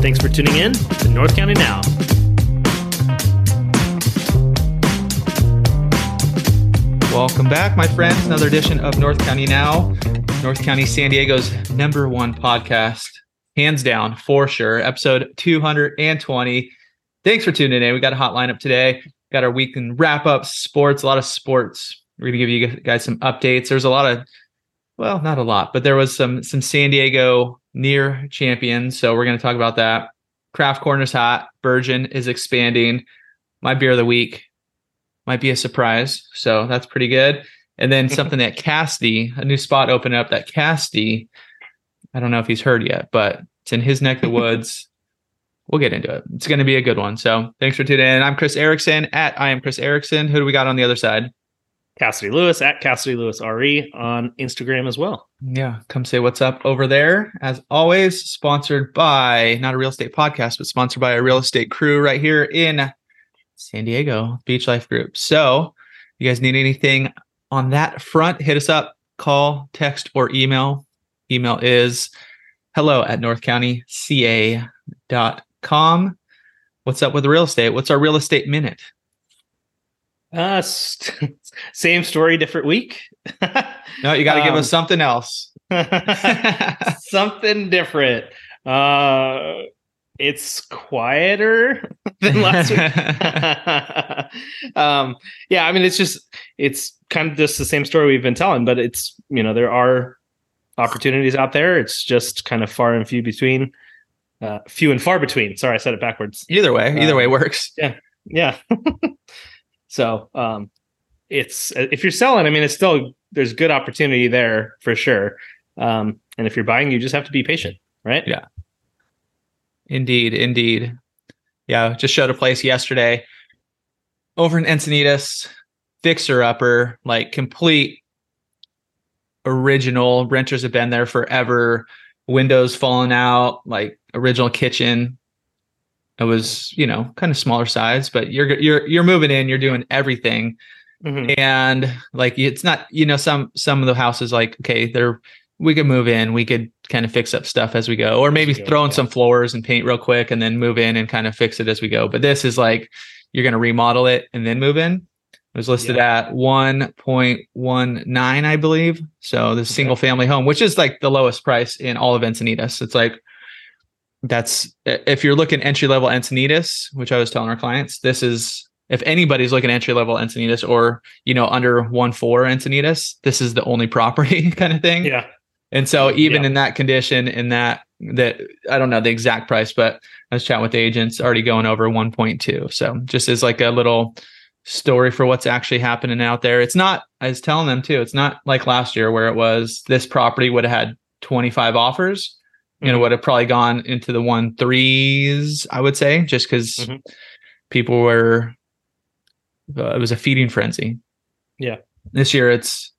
Thanks for tuning in to North County Now. Welcome back, my friends. Another edition of North County Now, North County, San Diego's number one podcast, hands down for sure. Episode 220. Thanks for tuning in. We got a hot lineup today. Got our weekend wrap up, sports, a lot of sports. We're gonna give you guys some updates. There's a lot of, well, not a lot, but there was some some San Diego near champions. So we're gonna talk about that. Craft Corner's hot. Burgeon is expanding. My beer of the week might be a surprise. So that's pretty good. And then something that Casty, a new spot opened up that Casty, I don't know if he's heard yet, but it's in his neck of the woods. We'll get into it. It's going to be a good one. So thanks for tuning in. I'm Chris Erickson at I am Chris Erickson. Who do we got on the other side? Cassidy Lewis at Cassidy Lewis RE on Instagram as well. Yeah, come say what's up over there. As always, sponsored by not a real estate podcast, but sponsored by a real estate crew right here in San Diego, Beach Life Group. So, you guys need anything on that front, hit us up, call, text, or email. Email is hello at northcountyca.com. What's up with real estate? What's our real estate minute? Uh, st- same story, different week. No, you got to give Um, us something else. Something different. Uh, it's quieter than last week. um, yeah, I mean, it's just it's kind of just the same story we've been telling, but it's you know there are opportunities out there. It's just kind of far and few between, uh, few and far between. Sorry, I said it backwards. either way, either way Um, works. Yeah. Yeah. So um, it's if you're selling, I mean, it's still there's good opportunity there for sure. Um, and if you're buying, you just have to be patient, right? Yeah. Indeed, indeed. Yeah, just showed a place yesterday over in Encinitas, fixer upper, like complete original. Renters have been there forever. Windows falling out, like original kitchen. It was, you know, kind of smaller size, but you're you're you're moving in, you're doing everything Mhm. and like it's not you know some some of the houses like okay they're we could move in we could kind of fix up stuff as we go or maybe throw in yeah. some floors and paint real quick and then move in and kind of fix it as we go. But this is like you're going to remodel it and then move in. It was listed at 1.19 i believe. So the single family home which is like the lowest price in all of encinitas. It's like that's if you're looking entry level encinitas which i was telling our clients this is if anybody's looking at entry level encinitas or you know under one four encinitas this is the only property kind of thing Yeah. and so even Yeah. in that condition in that that i don't know the exact price but i was chatting with the agents already going over 1.2 so just as like a little story for what's actually happening out there it's not i was telling them too it's not like last year where it was this property would have had 25 offers you know Mhm. would have probably gone into the one threes i would say just because Mhm. people were uh, it was a feeding frenzy. Yeah. this year it's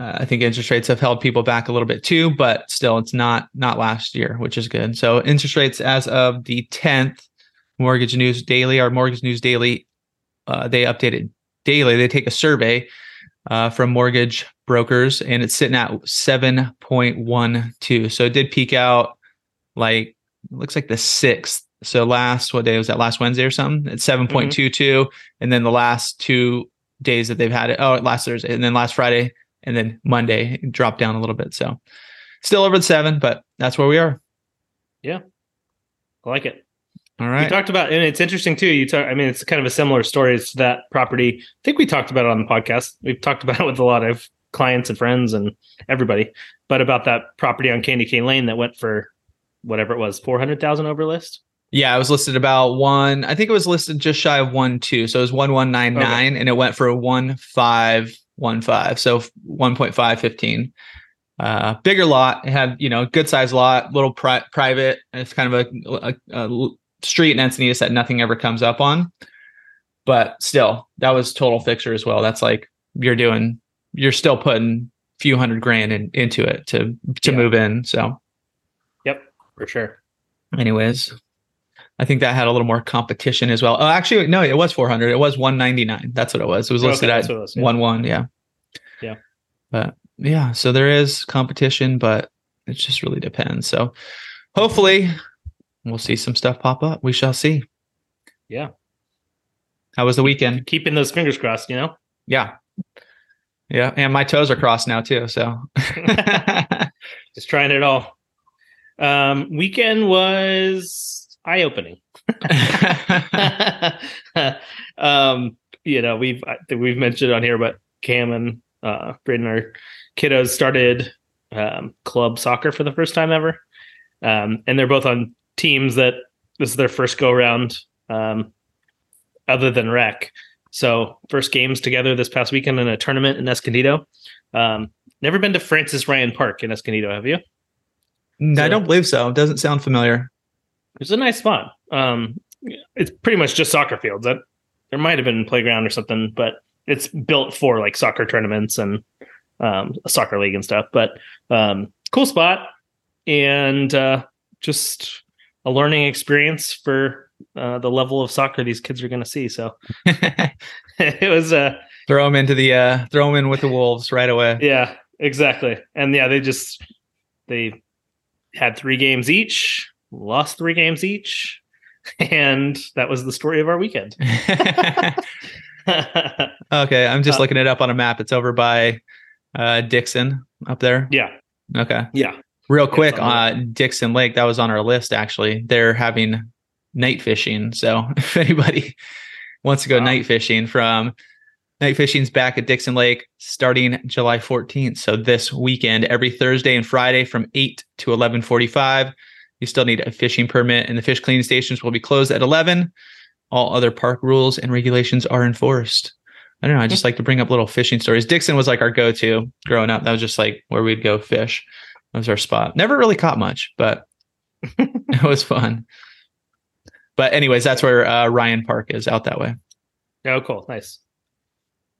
uh, i think interest rates have held people back a little bit too but still it's not not last year which is good. So interest rates as of the 10th mortgage news daily our mortgage news daily uh, they update it daily. They take a survey uh, from mortgage brokers and it's sitting at 7.12 so it did peak out like looks like the sixth so last what day was that last wednesday or something it's 7.22 mm-hmm. and then the last two days that they've had it oh last thursday and then last friday and then monday dropped down a little bit so still over the seven but that's where we are Yeah, I like it. All right. We talked about, and it's interesting too. You talk, I mean, it's kind of a similar story to that property. I think we talked about it on the podcast. We've talked about it with a lot of clients and friends and everybody, but about that property on Candy Cane Lane that went for whatever it was, 400,000 over list. Yeah it was listed about one i think it was listed just shy of one two so it was 1199 and it went for 1515 so 1.515 uh, bigger lot. It had you know good sized lot, little pri- private. It's kind of a, a, a street in Encinitas that nothing ever comes up on. But still, that was total fixer as well. That's like you're doing, you're still putting a few hundred grand in, into it to to Yeah. move in. So, Yep, for sure. anyways, I think that had a little more competition as well. Oh, actually, no, it was 400. It was 199. That's what it was. It was listed that's at was, yeah. one one. Yeah. Yeah. But yeah, so there is competition, but it just really depends. So hopefully we'll see some stuff pop up. We shall see. Yeah. How was the weekend? Keeping those fingers crossed, you know? Yeah. Yeah. And my toes are crossed now too. So Just trying it all. Um, weekend was eye opening. um, you know, we've I think we've mentioned on here, but Cam and uh, Braden, our kiddos, started um, club soccer for the first time ever, um, and they're both on teams that this is their first go around, um, other than rec. So first games together this past weekend in a tournament in Escondido. Um, never been to Francis Ryan Park in Escondido, have you? no I don't believe so. It doesn't sound familiar. It's a nice spot. Um, it's pretty much just soccer fields. That there might have been a playground or something, but it's built for like soccer tournaments and um, a soccer league and stuff. But um, cool spot and uh, just a learning experience for uh, the level of soccer these kids are going to see. So it was uh, throw them into the uh throw them in with the wolves right away. yeah, exactly. And yeah, they just they had three games each, lost three games each, and that was the story of our weekend. okay, I'm just Uh, looking it up on a map. It's over by uh Dixon up there. yeah, Okay. yeah. Real quick, uh, Dixon Lake, that was on our list actually. They're having night fishing. So if anybody wants to go Wow. night fishing from night fishing's back at Dixon Lake starting July 14th. So this weekend, every Thursday and Friday from 8 to 1145. You still need a fishing permit and the fish cleaning stations will be closed at 11. All other park rules and regulations are enforced. I don't know. I just like to bring up little fishing stories. Dixon was like our go-to growing up. That was just like where we'd go fish. That was our spot. Never really caught much, but it was fun. But anyways, that's where uh, Ryan Park is out that way. Oh, cool, nice.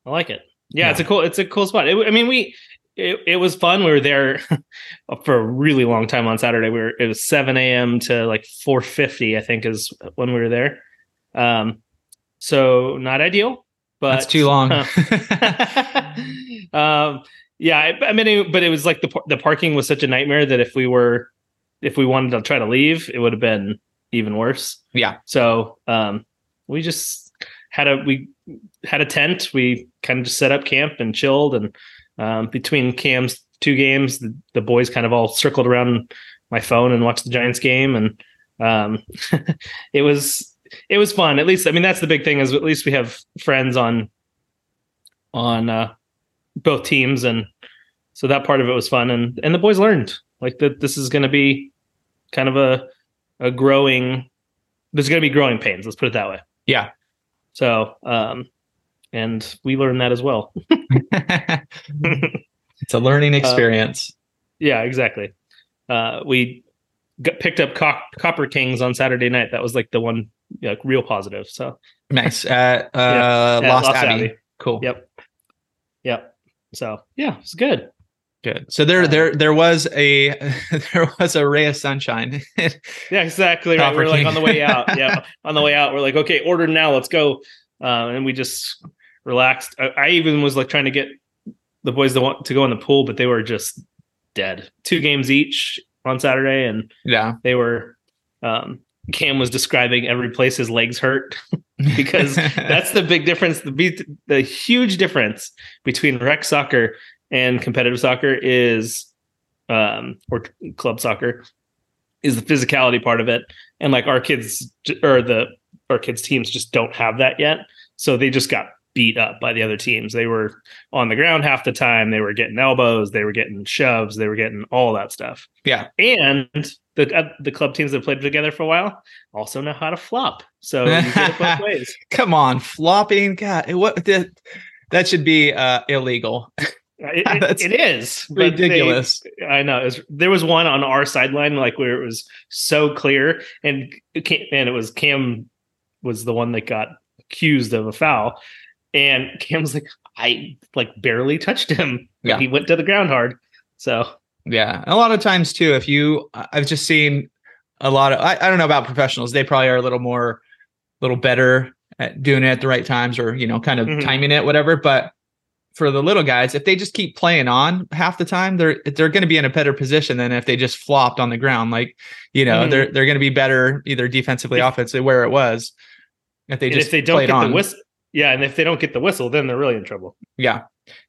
I like it. Yeah, it's a cool. It's a cool spot. It, I mean, we it, it was fun. We were there for a really long time on Saturday. We were it was seven a.m. to like four fifty. I think is when we were there. Um, so not ideal, but That's too long. um, yeah, I, I mean, it, but it was like the the parking was such a nightmare that if we were if we wanted to try to leave, it would have been even worse. yeah. So um, we just had a we had a tent. We kind of just set up camp and chilled. And um, between Cam's two games, the, the boys kind of all circled around my phone and watched the Giants game. And um, it was it was fun. At least I mean that's the big thing is at least we have friends on on uh, both teams, and so that part of it was fun. And and the boys learned like that this is going to be kind of a a growing there's going to be growing pains let's put it that way Yeah. so um and we learned that as well it's a learning experience. yeah exactly uh we got picked up Co- copper kings on saturday night that was like the one like real positive so nice. At uh, Yeah, at Lost, Lost Abbey. Abbey. Cool. yep yep so yeah it's good Good. So there, Uh, there, there was a, there was a ray of sunshine. yeah exactly right Copper we're like on the way out yeah on the way out we're like okay order now let's go uh, and we just relaxed. I, I even was like trying to get the boys to want to go in the pool but they were just dead. Two games each on saturday and yeah. they were um cam was describing every place his legs hurt because that's the big difference. The the huge difference between rec soccer and competitive soccer is um or club soccer is the physicality part of it. And like our kids or the our kids teams just don't have that yet. So they just got beat up by the other teams they were on the ground half the time they were getting elbows they were getting shoves they were getting all that stuff Yeah. and the uh, the club teams that played together for a while also know how to flop so you get it both ways Come on, flopping. God, what that, that should be uh, illegal. It, it- it is but they- Ridiculous. I know. It was, there was one on our sideline, like where it was so clear, and it came, and it was Cam was the one that got accused of a foul, and Cam's like, I like barely touched him. Yeah. he went to the ground hard. So Yeah. A lot of times too, if you I've just seen a lot of I, I don't know about professionals. They probably are a little more a little better at doing it at the right times or, you know, kind of Mhm. timing it, whatever. But for the little guys, if they just keep playing on half the time, they're they're going to be in a better position than if they just flopped on the ground. Like, you know, Mhm. they're they're going to be better either defensively, If- offensively, where it was. If they just if they don't get on. the whistle, yeah, and if they don't get the whistle, then they're really in trouble. yeah,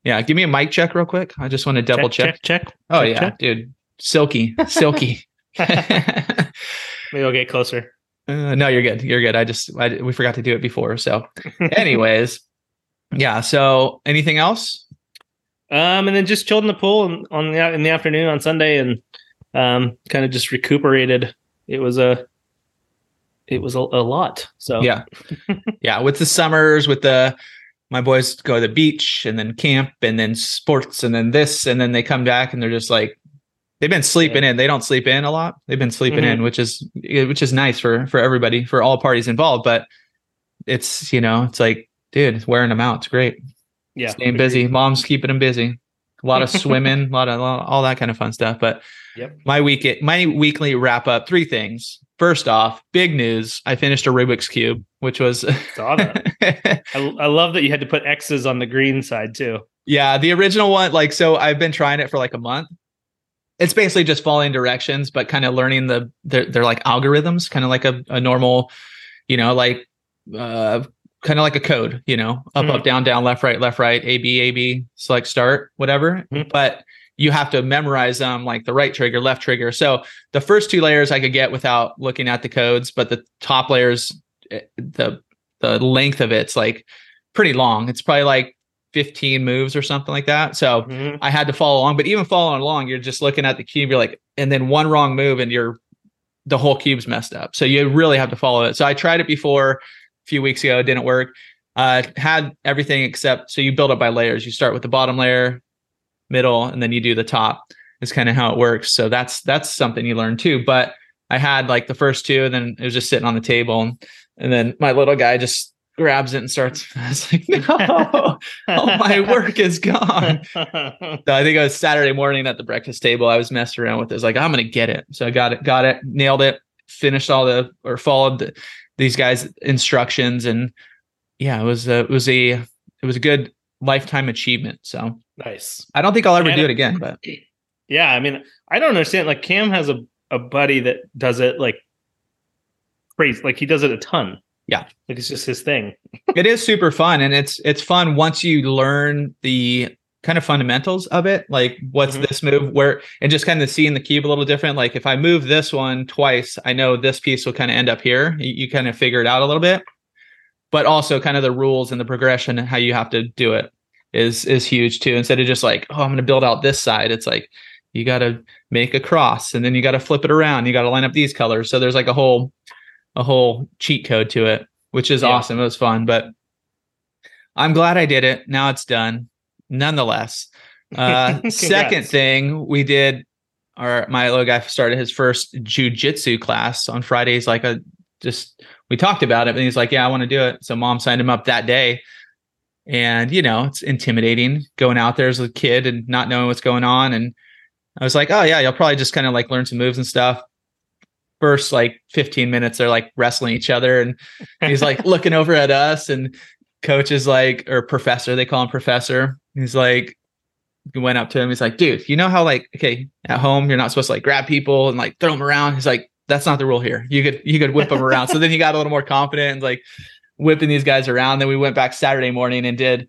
yeah. Give me a mic check real quick. I just want to double check. check. check. Oh check, yeah, check. dude, silky, silky. Maybe I'll get closer. Uh, no, you're good. You're good. I just I, we forgot to do it before. So, anyways, yeah. So, anything else? Um, and then just chilled in the pool and on the in the afternoon on Sunday, and um, kind of just recuperated. It was a, it was a, a lot. So Yeah, yeah. With the summers, with the my boys go to the beach and then camp and then sports and then this and then they come back and they're just like they've been sleeping in. They don't sleep in a lot. They've been sleeping Mhm. in, which is which is nice for for everybody for all parties involved. But it's you know it's like dude it's wearing them out. It's great. yeah, staying busy. Mom's keeping them busy. A lot of swimming, a lot of all that kind of fun stuff. But Yep. my week, my weekly wrap up. Three things. First off, big news. I finished a Rubik's cube, which was Saw that. I, I love that you had to put X's on the green side too. yeah, the original one. Like so, I've been trying it for like a month. It's basically just following directions, but kind of learning the they're, they're like algorithms, kind of like a, a normal, you know, like uh kind of like a code, you know, up, Mhm. up, down, down, left, right, left, right, A, B, A, B, select, start, whatever. Mhm. But you have to memorize them like the right trigger, left trigger. So the first two layers I could get without looking at the codes, but the top layers, eh, the the length of it's like pretty long. It's probably like 15 moves or something like that. So Mhm. I had to follow along, but even following along, you're just looking at the cube. You're like, and then one wrong move, and you're the whole cube's messed up. So you really have to follow it. So I tried it before few weeks ago. It didn't work. Uh, had everything except so you build up by layers. You start with the bottom layer, middle, and then you do the top. Is kind of how it works. So that's that's something you learn too. But I had like the first two, and then it was just sitting on the table, and, and then my little guy just grabs it and starts. I was like, no, all my work is gone. So I think it was Saturday morning at the breakfast table. I was messing around with it. I was like, I'm gonna get it. So I got it, got it, nailed it, finished all the or followed the, these guys' instructions, and yeah, it was a, it was a it was a good lifetime achievement. So nice. I don't think I'll ever And do it- again, but Yeah, I mean, I don't understand. Like Cam has a, a buddy that does it like crazy. Like he does it a ton. Yeah. Like it's just his thing. it is super fun, and it's it's fun once you learn the kind of fundamentals of it like what's Mhm. this move where and just kind of seeing the cube a little different like if i move this one twice i know this piece will kind of end up here. You, you kind of figure it out a little bit. But also kind of the rules and the progression and how you have to do it is is huge too. Instead of just like oh i'm going to build out this side it's like you got to make a cross and then you got to flip it around. You got to line up these colors. So there's like a whole a whole cheat code to it which is Yeah. awesome. It was fun but i'm glad i did it. Now it's done nonetheless. Uh second thing we did our my little guy started his first jujitsu class on fridays like a just we talked about it and he's like yeah i want to do it. So mom signed him up that day. And you know it's intimidating going out there as a kid and not knowing what's going on. And i was like oh yeah you'll probably just kind of like learn some moves and stuff. First like 15 minutes they're like wrestling each other and he's like looking over at us and coach is like or professor they call him professor he's like went up to him. He's like dude you know how like okay at home you're not supposed to like grab people and like throw them around? He's like that's not the rule here. You could you could whip them around. So then he got a little more confident and like whipping these guys around. Then we went back saturday morning and did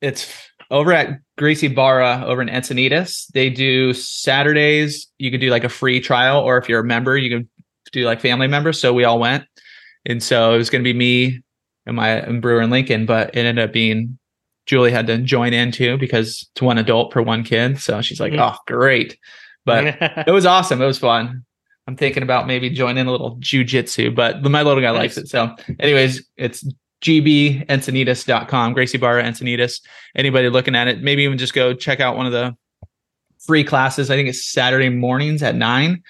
it's over at Gracie Barra over in encinitas. They do saturdays you could do like a free trial or if you're a member you can do like family members. So we all went. And so it was going to be me and my and brewer and lincoln but it ended up being julie had to join in too because it's one adult per one kid so she's like Mhm. oh great but it was awesome it was fun i'm thinking about maybe joining a little jujitsu but my little guy likes it so anyways it's gbencinitas.com, Gracie Barra Encinitas. Anybody looking at it, maybe even just go check out one of the free classes. I think it's Saturday mornings at nine.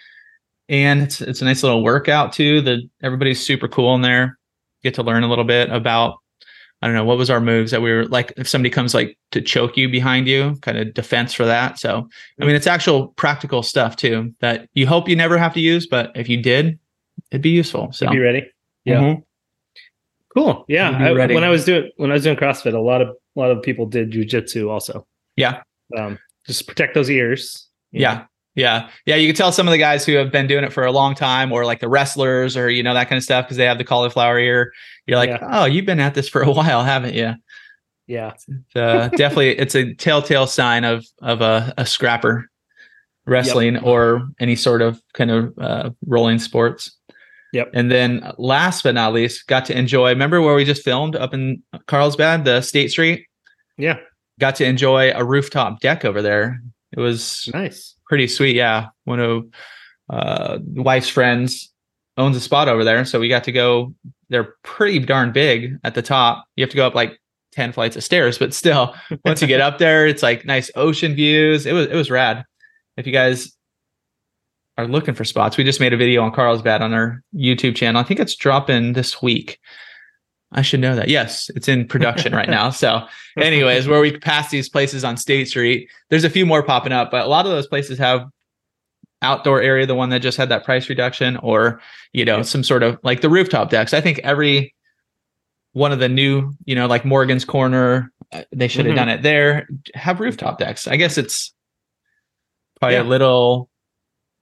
And it's it's a nice little workout too. The everybody's super cool in there. Get to learn a little bit about I don't know what was our moves that we were like if somebody comes like to choke you behind you, kind of defense for that. So I mean it's actual practical stuff too that you hope you never have to use, but if you did, it'd be useful. So Be ready. Yeah. Mhm. Cool. Yeah. I- when I was doing when I was doing CrossFit, a lot of a lot of people did jujitsu also. Yeah. Um, just protect those ears. Yeah. know. Yeah. Yeah. You can tell some of the guys who have been doing it for a long time or like the wrestlers or, you know, that kind of stuff because they have the cauliflower ear. You're like, Yeah. oh, you've been at this for a while, haven't you? Yeah. Uh, definitely, it's a telltale sign of of a, a scrapper wrestling or any sort of kind of uh, rolling sports. Yep. And then last but not least, got to enjoy. Remember where we just filmed up in Carlsbad, the State Street? Yeah. Got to enjoy a rooftop deck over there. It was Nice. Pretty sweet. Yeah, one of uh, wife's friends owns a spot over there, so we got to go. They're pretty darn big at the top. You have to go up like ten flights of stairs, but still, once you get up there, it's like nice ocean views. It was it was rad. If you guys are looking for spots, we just made a video on Carlsbad on our YouTube channel. I think it's dropping this week. I should know that. Yes, it's in production right now. So, anyways, where we pass these places on State Street, there's a few more popping up, but a lot of those places have outdoor area, the one that just had that price reduction, or you know, Yep. some sort of like the rooftop decks. I think every one of the new, you know, like Morgan's Corner, uh, they should have Mhm. done it there. Have rooftop decks. I guess it's probably Yeah. a little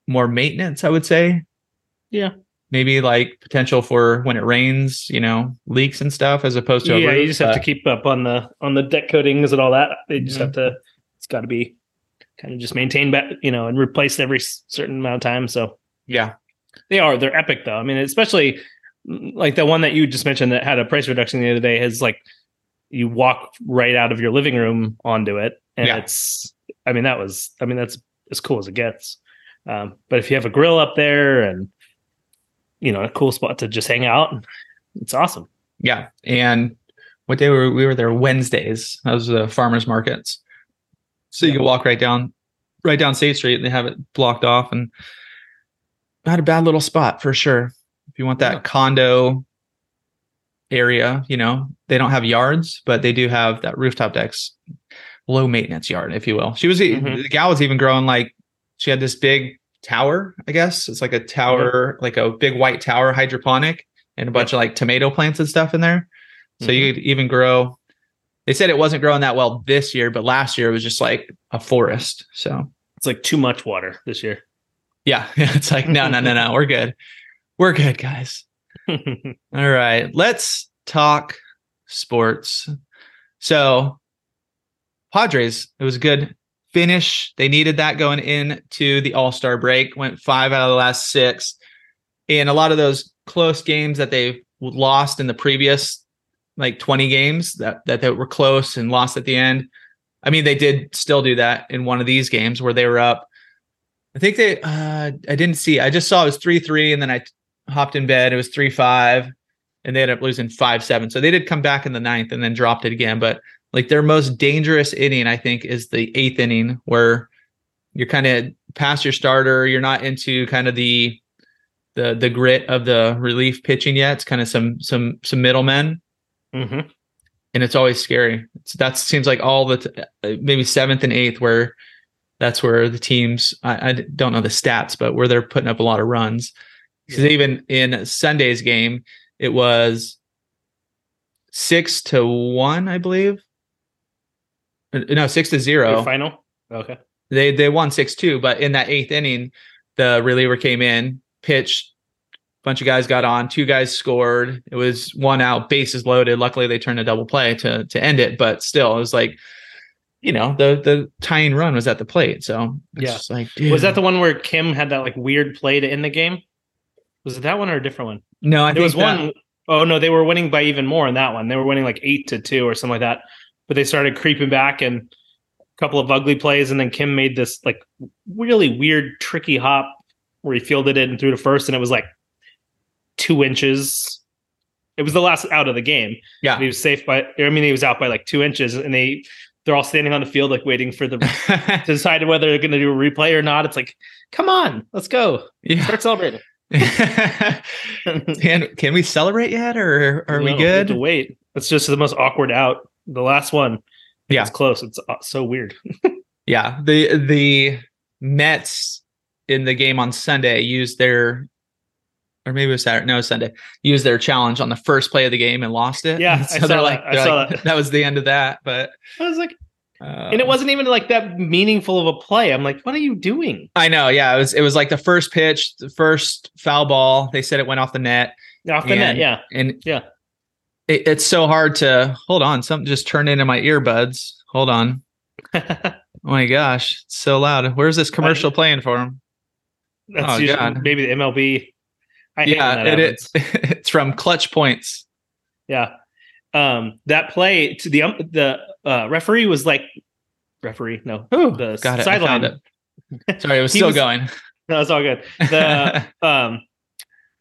more maintenance, I would say. Yeah. Maybe like potential for when it rains, you know, leaks and stuff, as opposed to a yeah, you roof, just have to keep up on the on the deck coatings and all that. They just Mhm. have to. It's got to be kind of just maintained, back, you know, and replaced every certain amount of time. So yeah, they are. They're epic, though. I mean, especially like the one that you just mentioned that had a price reduction the other day has like you walk right out of your living room onto it, and Yeah. it's. I mean, that was. I mean, that's as cool as it gets. Um, but if you have a grill up there and you know a cool spot to just hang out, it's awesome. Yeah. And what day were we were there Wednesdays. Those are the farmers markets. So you Yeah. can walk right down right down State Street and they have it blocked off and not a bad little spot for sure. If you want that Yeah. condo area, you know, they don't have yards, but they do have that rooftop decks, low maintenance yard, if you will. She was Mhm. the gal was even growing like she had this big tower, I guess. It's like a tower, mm-hmm. like a big white tower hydroponic and a bunch of like tomato plants and stuff in there. So you mm-hmm. could even grow. They said it wasn't growing that well this year, but last year it was just like a forest. So It's like too much water this year. yeah, it's like no, no, no, no, we're good. We're good, guys. All right, let's talk sports. So, Padres, it was a good finish. They needed that going into the All Star break. Went five out of the last six, and a lot of those close games that they lost in the previous like twenty games that that they were close and lost at the end. I mean, they did still do that in one of these games where they were up. I think they. Uh, I didn't see. I just saw it was three three, and then I hopped in bed. It was three five, and they ended up losing five seven. So they did come back in the ninth and then dropped it again. But like their most dangerous inning, I think, is the eighth inning where you're kind of past your starter. You're not into kind of the the the grit of the relief pitching yet. It's kind of some some some middlemen, hmm and it's always scary. It's, that seems like all the t- uh, maybe seventh and eighth where that's where the teams I, I don't know the stats, but where they're putting up a lot of runs. Because even in Sunday's game, it was six to one, I believe. Uh, No, six to zero. Final. Okay. They they won six two, but in that eighth inning, the reliever came in, pitched, bunch of guys got on, two guys scored. It was one out, bases loaded. Luckily, they turned a double play to to end it, but still, it was like, you know, the the tying run was at the plate. So it's Yeah. just like, Was that the one where Kim had that like weird play to end the game? Was it that one or a different one? no? I there was that- one oh no, they were winning by even more in that one. They were winning like eight to two or something like that. But they started creeping back and a couple of ugly plays, and then Kim made this like really weird, tricky hop where he fielded it and threw to first, and it was like two inches it was the last out of the game. Yeah. he was safe by. I mean, he was out by like two inches, and they they're all standing on the field like waiting for the to decide whether they're going to do a replay or not. It's like, come on, let's go, yeah. start celebrating. can can we celebrate yet, or are we No, have to good? wait. It's just the most awkward out. The last one. Yeah. it's close. It's uh, so weird. Yeah, the the Mets in the game on Sunday used their, or maybe it was Saturday, no, was Sunday, used their challenge on the first play of the game and lost it. Yeah, And I so saw they're that. like, they're saw like, that. that was the end of that. But I was like, uh, and it wasn't even like that meaningful of a play. I'm like, what are you doing? I know. Yeah, it was. It was like the first pitch, the first foul ball. They said it went off the net, Off the net, yeah. and Yeah. It, it's so hard to hold on. Something just turned into my earbuds. Hold on. Oh my gosh, it's so loud. Where's this commercial playing for him? That's Oh, usually God. maybe the MLB. I Yeah, it is. It's from Clutch Points. Yeah. Um, that play to the um, the uh, referee was like referee. No, Oh, the got it. Sideline. it. Sorry, it was still was- going. No, it's all good. The um,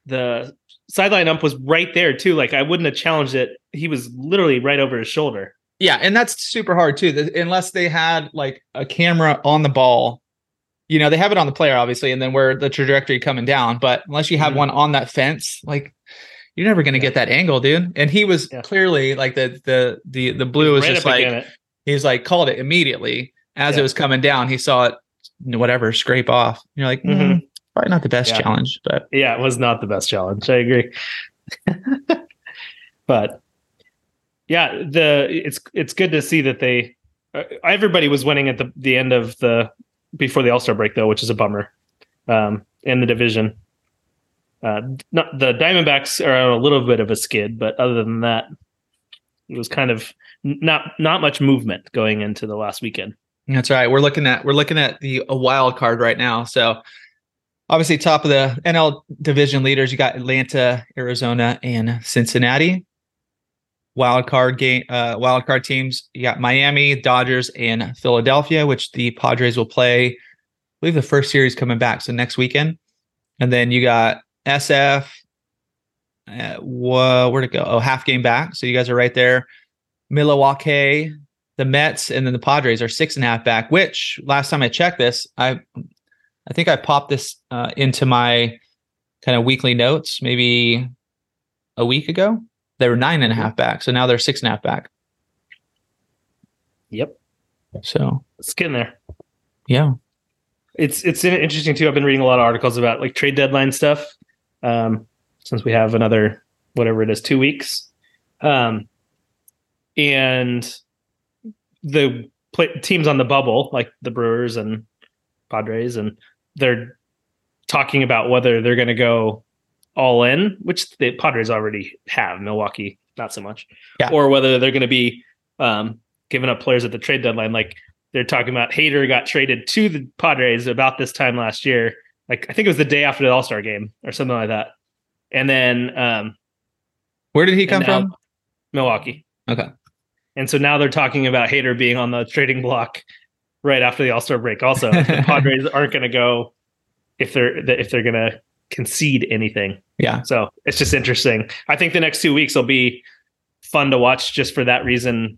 the sideline ump was right there too. Like I wouldn't have challenged it. He was literally right over his shoulder. Yeah, and that's super hard too. The- Unless they had like a camera on the ball, you know, they have it on the player obviously, and then where the trajectory coming down. But unless you have Mhm. one on that fence, like you're never gonna Yeah. get that angle, dude. And he was Yeah. clearly like the the the the blue was right just like he's like called it immediately as Yeah. it was coming down. He saw it, whatever, scrape off. You're like, Mhm. Probably not the best Yeah. challenge, but Yeah, it was not the best challenge. I agree. but yeah, the it's it's good to see that they uh, everybody was winning at the the end of the before the All Star break though, which is a bummer. Um, in the division, uh, not the Diamondbacks are on a little bit of a skid, but other than that, it was kind of not not much movement going into the last weekend. That's right. We're looking at we're looking at the a wild card right now. So obviously top of the NL division leaders, you got Atlanta, Arizona, and Cincinnati. Wild card game uh wild card teams. You got Miami, Dodgers, and Philadelphia, which the Padres will play. I believe the first series coming back. So next weekend. And then you got SF. Uh, where'd it go? Oh, half game back. So you guys are right there. Milwaukee, the Mets and then the Padres are six and a half back. Which last time I checked this, I I think I popped this uh, into my kind of weekly notes maybe a week ago. They were nine and a half back, so now they're six and a half back. Yep, So it's getting there. yeah, it's it's interesting too. I've been reading a lot of articles about like trade deadline stuff. Um, since we have another whatever it is, two weeks, um, and the play, teams on the bubble, like the Brewers and Padres, and they're talking about whether they're going to go all in, which the Padres already have. Milwaukee, not so much, Yeah. or whether they're going to be um, giving up players at the trade deadline, like they're talking about Hader got traded to the Padres about this time last year. Like I think it was the day after the All Star game or something like that. And then um, where did he come from? Milwaukee. Okay, And so now they're talking about Hader being on the trading block right after the All Star break. Also, the Padres aren't going to go if they're if they're going to concede anything. yeah, So it's just interesting. I think the next two weeks will be fun to watch just for that reason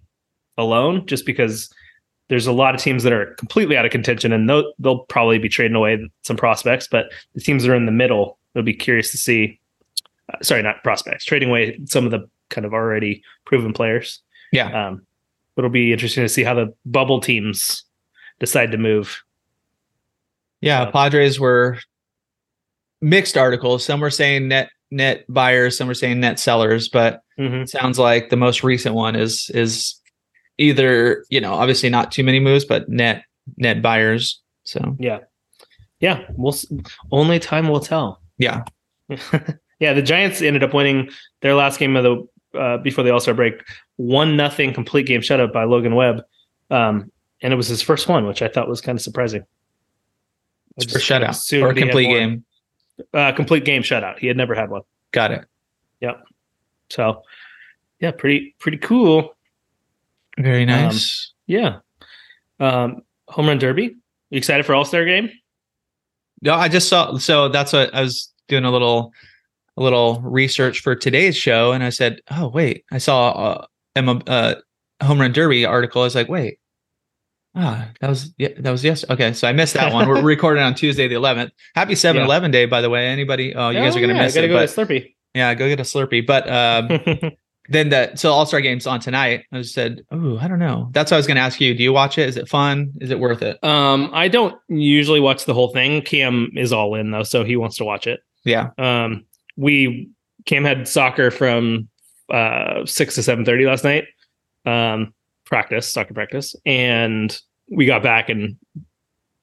alone, just because there's a lot of teams that are completely out of contention and they'll, they'll probably be trading away some prospects, but the teams that are in the middle, it'll be curious to see. Uh, sorry, not prospects, trading away some of the kind of already proven players. yeah, Um, it'll be interesting to see how the bubble teams decide to move. yeah. So- Padres were mixed articles. Some were saying net net buyers, some were saying net sellers, but Mhm. It sounds like the most recent one is is either you know obviously not too many moves but net net buyers so Yeah, yeah. we'll only time will tell. yeah yeah, the Giants ended up winning their last game of the uh, before the All Star break, one nothing complete game shutout by Logan Webb, um, and it was his first one, which I thought was kind of surprising. I for shutout or a complete game uh, complete game shutout. He had never had one, got it Yep. so yeah, pretty pretty cool. very nice Yeah, um, home run derby. You excited for All Star game? no i just saw so that's what i was doing a little a a little research for today's show, and I said, "Oh wait, I saw a, a, a home run derby article." I was like, "Wait, ah, that was yeah, that was yes." Okay, so I missed that one. We're recording on Tuesday the 11th. Happy 7-Eleven Day, by the way. Anybody? Oh, you guys are gonna yeah, miss gotta it. go but- to Slurpee. yeah, go get a Slurpee. But um, then the so All Star Games on tonight. I just said, "Oh, I don't know." That's what I was going to ask you. Do you watch it? Is it fun? Is it worth it? um, I don't usually watch the whole thing. Cam is all in though, so he wants to watch it. Yeah. Um, we Cam had soccer from uh six to seven thirty last night. Um, practice soccer practice, and we got back and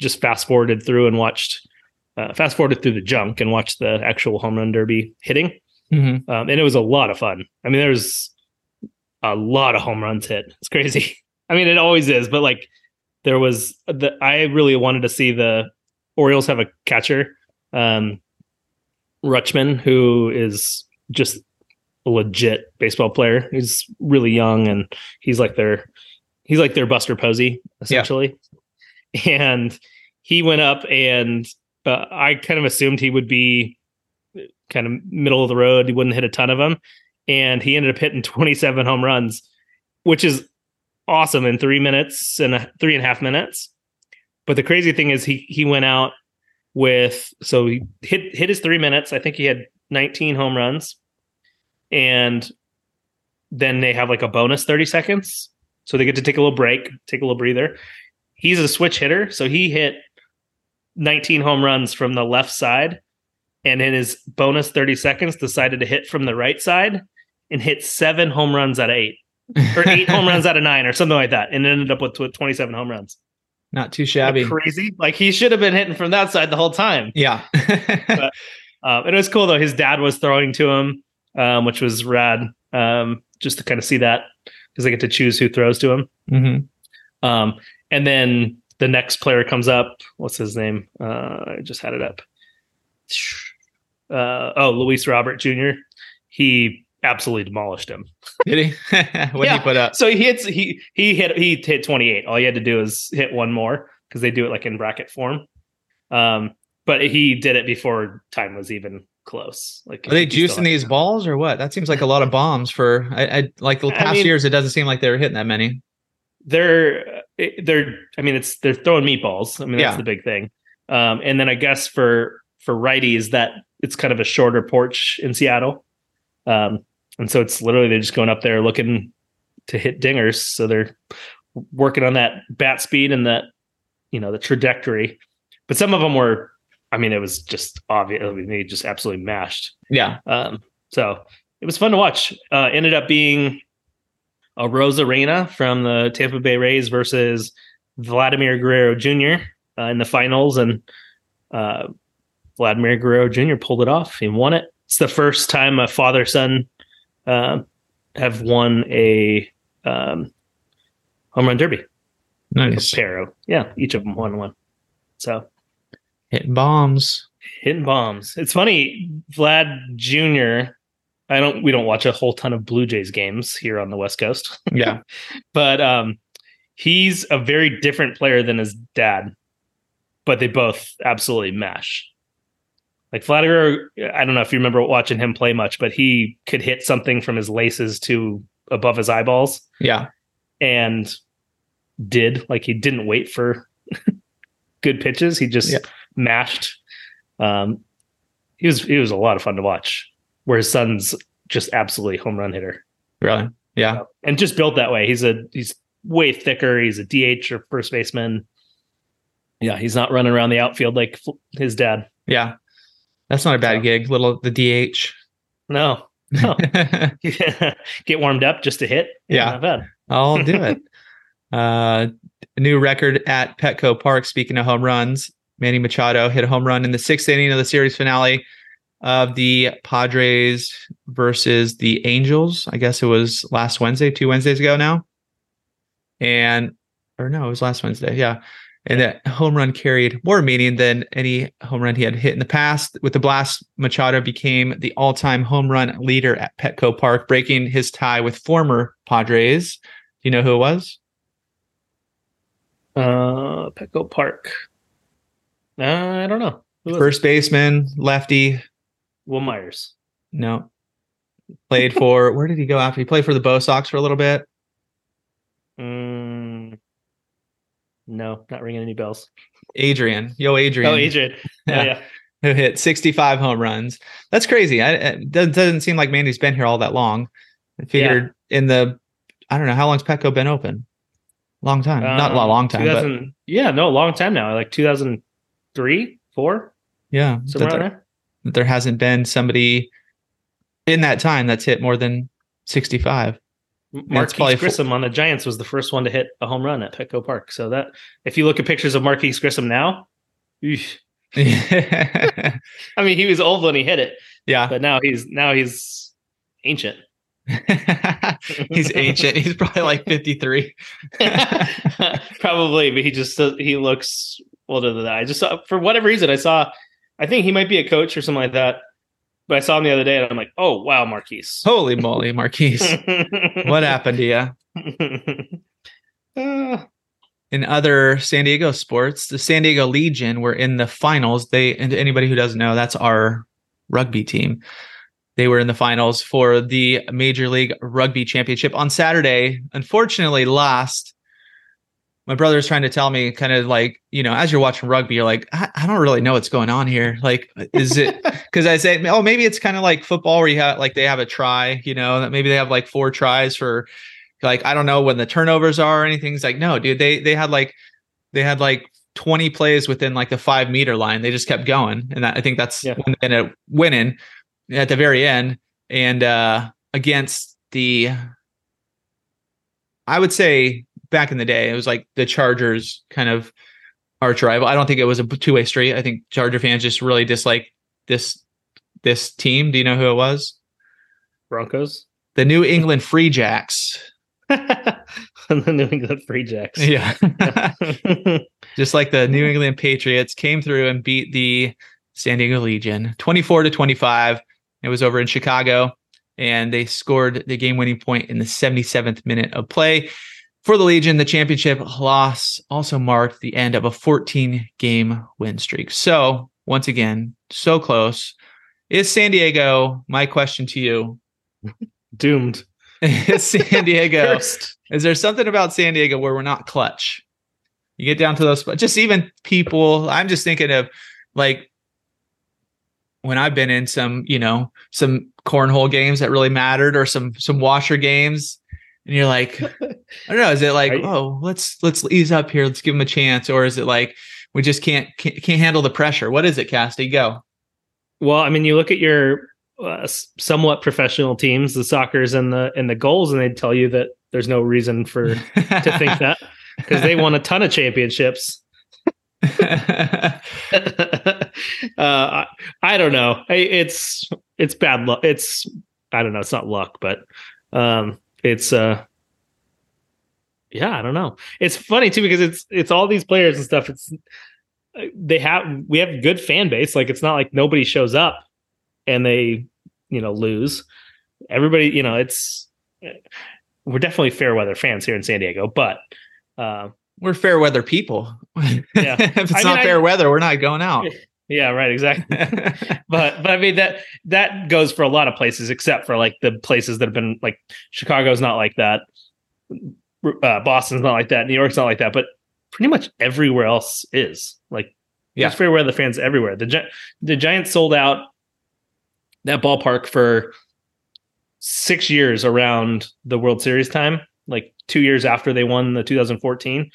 just fast forwarded through and watched. Uh, fast forwarded through the junk and watched the actual home run derby hitting, Mm-hmm. um, and it was a lot of fun. I mean, there's a lot of home runs hit. It's crazy. I mean, it always is, but like there was the I really wanted to see the Orioles have a catcher, um, Rutschman, who is just legit baseball player. He's really young and he's like their he's like their Buster Posey essentially. And he went up and uh, I kind of assumed he would be kind of middle of the road. He wouldn't hit a ton of them, and he ended up hitting 27 home runs, which is awesome in three minutes and a, three and a half minutes. But the crazy thing is he he went out with so he hit hit his three minutes. I think he had 19 home runs, and then they have like a bonus 30 seconds, so they get to take a little break, take a little breather. He's a switch hitter, so he hit 19 home runs from the left side and in his bonus 30 seconds decided to hit from the right side and hit seven home runs out of eight or eight home runs out of nine or something like that and ended up with 27 home runs Not too shabby. that crazy like he should have been hitting from that side the whole time Yeah. uh, and it was cool though his dad was throwing to him um, which was rad um, just to kind of see that because they get to choose who throws to him hmm um, and then the next player comes up. What's his name? Uh, I just had it up. Uh, oh, Luis Robert Jr. He absolutely demolished him. Did he? what did Yeah. he put up? So he hits he he hit he hit 28. All he had to do is hit one more because they do it like in bracket form. Um, but he did it before time was even close. Like Are they juicing these balls or what? That seems like a lot of bombs for. I, I like the I past mean- years. It doesn't seem like they were hitting that many. they're they're I mean it's they're throwing meatballs. I mean that's Yeah. the big thing. Um, and then I guess for for righties that it's kind of a shorter porch in Seattle. Um, and so it's literally they're just going up there looking to hit dingers. So they're working on that bat speed and that you know the trajectory. But some of them were, I mean, it was just obvious. I mean, they just absolutely mashed. Yeah. Um, so it was fun to watch. Uh, ended up being Arozarena from the Tampa Bay Rays versus Vladimir Guerrero Jr. Uh, in the finals, and uh, Vladimir Guerrero Jr. pulled it off. He won it. It's the first time a father son uh, have won a um, home run derby. Nice. A pair of yeah, each of them won one. So Hitting bombs. hitting bombs. It's funny, Vlad Jr. I don't we don't watch a whole ton of Blue Jays games here on the West Coast, Yeah. but um he's a very different player than his dad. But they both absolutely mash. Like Vladimir, I don't know if you remember watching him play much, but he could hit something from his laces to above his eyeballs Yeah. and did like he didn't wait for good pitches. He just Yeah. Mashed. Um, he was he was a lot of fun to watch. Where his son's just absolutely home run hitter Really. Yeah. and just built that way. He's a he's way thicker. He's a DH or first baseman. Yeah, he's not running around the outfield like his dad. Yeah. That's not a bad So- gig. Little the DH. No, no. get warmed up just to hit. Yeah. not bad. I'll do it. Uh, new record at Petco Park. Speaking of home runs, Manny Machado hit a home run in the sixth inning of the series finale of the Padres versus the Angels. I guess it was last Wednesday, two Wednesdays ago now. And, or no, it was last Wednesday. Yeah. And that home run carried more meaning than any home run he had hit in the past. With the blast, Machado became the all time home run leader at Petco Park, breaking his tie with former Padres. Do you know who it was? Uh, Petco Park. Uh, I don't know. Was it? First baseman, lefty. Wil Myers. No. Played for where did he go after? He played for the Bo Sox for a little bit. Mm, no, not ringing any bells. Adrian, yo, Adrian. Oh, Adrian. Yeah. Oh, yeah. who hit 65 home runs. That's crazy. I, it doesn't seem like Manny's been here all that long. I figured in the, I don't know, how long's Petco been open? Long time. Not a Um, long time, but yeah, no, a long time now. Like 2003, four, yeah. somewhere there, there. that there hasn't been somebody in that time that's hit more than 65. M- Yeah, Marquis Grissom on the Giants was the first one to hit a home run at Petco Park. So that if you look at pictures of Marquis Grissom now, I mean, he was old when he hit it, Yeah. but now he's now he's ancient. He's ancient. He's probably like 53. Probably, but he just he looks older than that. I just saw for whatever reason I saw. I think he might be a coach or something like that. But I saw him the other day, and I'm like, oh wow, Marquis. Holy moly, Marquis. what happened to you? Uh, in other San Diego sports, the San Diego Legion were in the finals. They and anybody who doesn't know, that's our rugby team. They were in the finals for the Major League Rugby Championship on Saturday. Unfortunately, lost. My brother's trying to tell me, kind of like, you know, as you're watching rugby, you're like, I, I don't really know what's going on here. Like, is it because I say, oh, maybe it's kind of like football where you have like they have a try, you know, that maybe they have like four tries for like I don't know when the turnovers are or anything. It's like, no, dude, they they had like they had like 20 plays within like the five meter line. They just kept going. And that, I think that's Yeah. when they ended up winning at the very end. And uh against the I would say back in the day, it was like the Chargers kind of arch rival. I don't think it was a two-way street. I think Charger fans just really dislike this this team. Do you know who it was? Broncos The New England Free Jacks. the New England Free Jacks. Yeah. just like the New England Patriots came through and beat the San Diego Legion 24 to 25. It was over in Chicago and they scored the game winning point in the 77th minute of play. For the Legion, the championship loss also marked the end of a 14 game win streak. So, once again, so close. Is San Diego, my question to you, Doomed. is San Diego is there something about San Diego where we're not clutch? You get down to those, but just even people. I'm just thinking of like when I've been in some, you know, some cornhole games that really mattered, or some some washer games, and you're like, I don't know, is it like, Right. oh, let's let's ease up here, let's give them a chance, or is it like we just can't can't, can't handle the pressure? What is it, Casty? Go. Well, I mean, you look at your uh, somewhat professional teams, the soccer's and the and the goals, and they'd tell you that there's no reason for to think that because they won a ton of championships. uh, I, I don't know. I, it's it's bad luck. It's I don't know. It's not luck, but um, it's uh, yeah. I don't know. It's funny too because it's it's all these players and stuff. It's they have we have good fan base. Like it's not like nobody shows up and they you know lose. Everybody, you know, it's we're definitely fair weather fans here in San Diego, but uh, we're fair weather people. Yeah. if it's I mean, not I- fair weather, we're not going out. yeah, right, exactly. but but I mean that that goes for a lot of places except for like the places that have been like Chicago's not like that, uh, Boston's not like that, New York's not like that, but pretty much everywhere else is like Yeah. there's fair weather fans everywhere. The Gi- the Giants sold out that ballpark for six years around the World Series time, like two years after they won the 2014,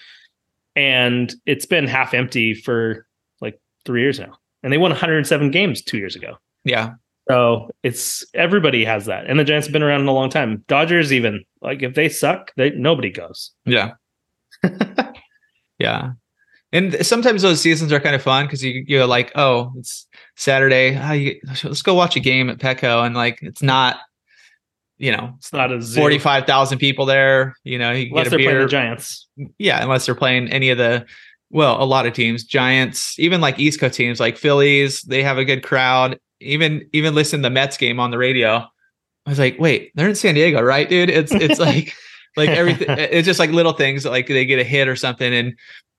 and it's been half empty for like three years now and they won 107 games two years ago. yeah. So it's everybody has that, and the Giants have been around in a long time. Dodgers even like if they suck, they nobody goes. Yeah. yeah. And sometimes those seasons are kind of fun because you you're like, oh, it's Saturday. Ah, you, let's go watch a game at Petco, and like it's not, you know, It's not a forty five thousand people there. You know, you unless get a they're playing beer. the Giants. yeah, unless they're playing any of the, well, a lot of teams, Giants, even like East Coast teams like Phillies, they have a good crowd. Even even listen to the Mets game on the radio. I was like, wait, they're in San Diego, right, dude? It's it's like like everything. It's just like little things like they get a hit or something, and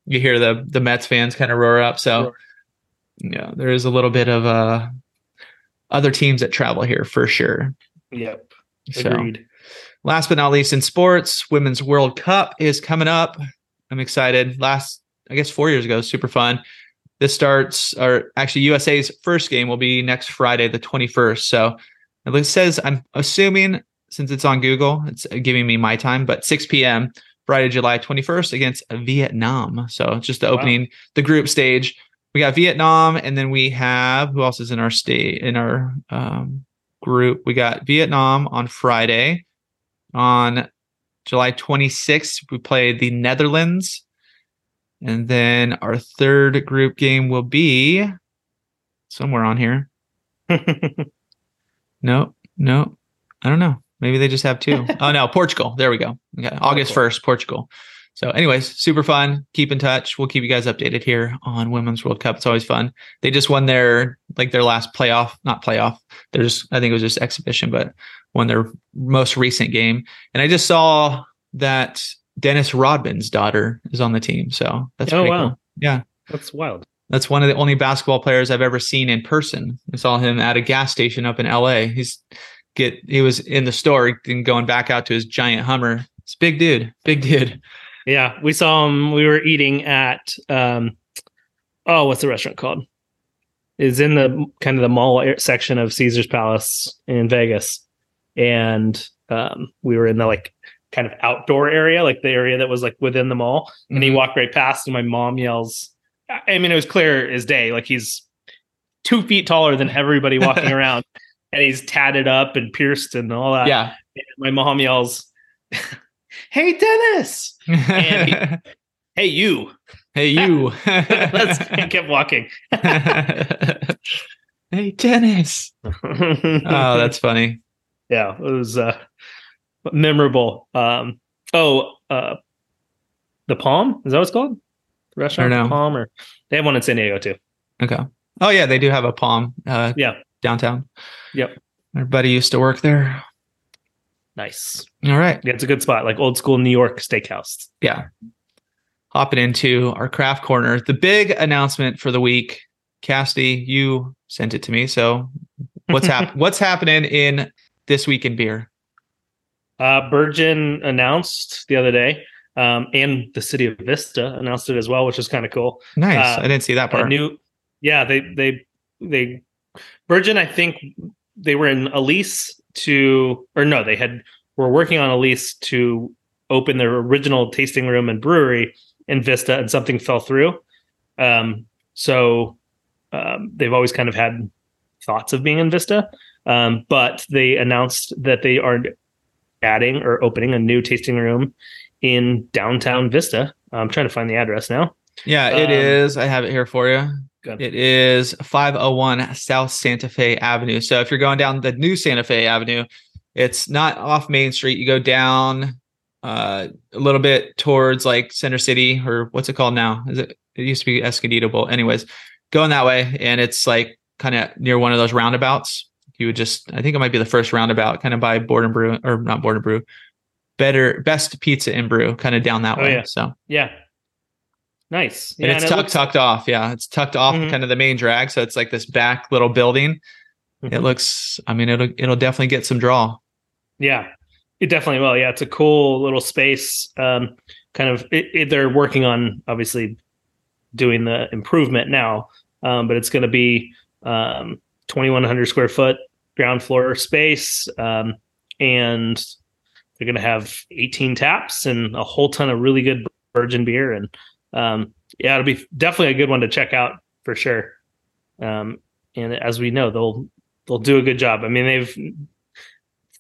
you hear the the Mets fans kind of roar up. So Sure. yeah, there is a little bit of uh other teams that travel here for sure. Yep. So, last but not least, in sports, Women's World Cup is coming up. I'm excited. Last, I guess, four years ago, super fun. This starts, or actually, USA's first game will be next Friday, the 21st. So it says, I'm assuming since it's on Google, it's giving me my time, but 6 p.m. Friday, July 21st against Vietnam. So it's just the Wow. opening, the group stage. We got Vietnam, and then we have who else is in our state in our um, group? We got Vietnam on Friday. On July 26th, we play the Netherlands. And then our third group game will be somewhere on here. No, no, I don't know. Maybe they just have two. oh no, Portugal. There we go. Okay, August first, Portugal. So, anyways, super fun. Keep in touch. We'll keep you guys updated here on Women's World Cup. It's always fun. They just won their like their last playoff, not playoff. There's I think it was just exhibition, but won their most recent game. And I just saw that Dennis Rodman's daughter is on the team. So that's Oh, wow. cool. Yeah. That's wild. That's one of the only basketball players I've ever seen in person. I saw him at a gas station up in LA. He's get he was in the store and going back out to his giant Hummer. It's a big dude, big dude. Yeah, we saw him. We were eating at um, oh, what's the restaurant called? Is in the kind of the mall section of Caesar's Palace in Vegas, and um, we were in the like kind of outdoor area, like the area that was like within the mall. And he Mhm. walked right past, and my mom yells. I mean, it was clear as day. Like he's two feet taller than everybody walking around, and he's tatted up and pierced and all that. yeah. My mom yells, "Hey, Dennis!" And Hey, you! hey you. Let's and kept walking. hey Dennis. Oh, that's funny. yeah. It was uh, memorable. Um, oh, uh, the Palm is that what it's called? The restaurant, I don't The know. Palm, or they have one in San Diego too. Okay. Oh yeah, they do have a palm uh Yeah. downtown. Yep. Our buddy used to work there. Nice. All right. Yeah, it's a good spot, like old school New York steakhouse. yeah. Hopping into our craft corner, the big announcement for the week. Cassidy, you sent it to me. So what's hap- what's happening in this week in beer? Uh, Burgeon announced the other day, um, and the city of Vista announced it as well, which is kind of cool. Nice. Uh, I didn't see that part. new yeah they they they Burgeon i think they were in a lease to or no they had were working on a lease to open their original tasting room and brewery in vista and something fell through um so um, they've always kind of had thoughts of being in vista um, but they announced that they are adding or opening a new tasting room in downtown vista i'm trying to find the address now yeah, it um, is. I have it here for you. Good. It is 501 South Santa Fe Avenue. So if you're going down the new Santa Fe Avenue, it's not off Main Street. You go down uh, a little bit towards like Center City or what's it called now? Is it? It used to be Escondido Bowl. Anyways, going that way, and it's like kind of near one of those roundabouts. You would just, I think it might be the first roundabout, kind of by Board and Brew or not Board and Brew, better best pizza and brew, kind of down that Oh, way. yeah. So Yeah. Nice. and it's it tucked, looks- tucked off. Yeah, it's tucked off Mhm. kind of the main drag, so it's like this back little building. It Mhm. looks. I mean, it'll it'll definitely get some draw. Yeah, it definitely will. Yeah, it's a cool little space. Um, kind of, it, it, they're working on obviously doing the improvement now, um, but it's going to be um, 2,100 square foot ground floor space, um, and they're going to have 18 taps and a whole ton of really good Burgeon beer. And um, yeah, it'll be definitely a good one to check out for sure. Um, and as we know, they'll they'll do a good job. I mean, they've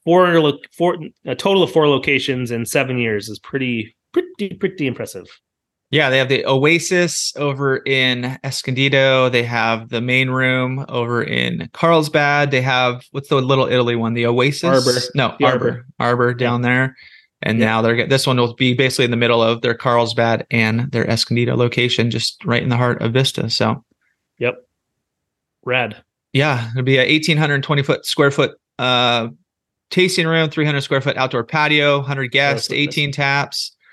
four, four a total of four locations in seven years is pretty pretty pretty impressive. Yeah, they have the Oasis over in Escondido. They have the main room over in Carlsbad. They have what's the little Italy one? The Oasis. Arbor. No, The Arbor. Arbor. Arbor down there. And Yeah. now they're get this one will be basically in the middle of their Carlsbad and their Escondido location, just right in the heart of Vista. So Yep, rad. Yeah, it'll be a eighteen hundred twenty foot square foot uh tasting room, three hundred square foot outdoor patio, hundred guests, what it is. eighteen taps, an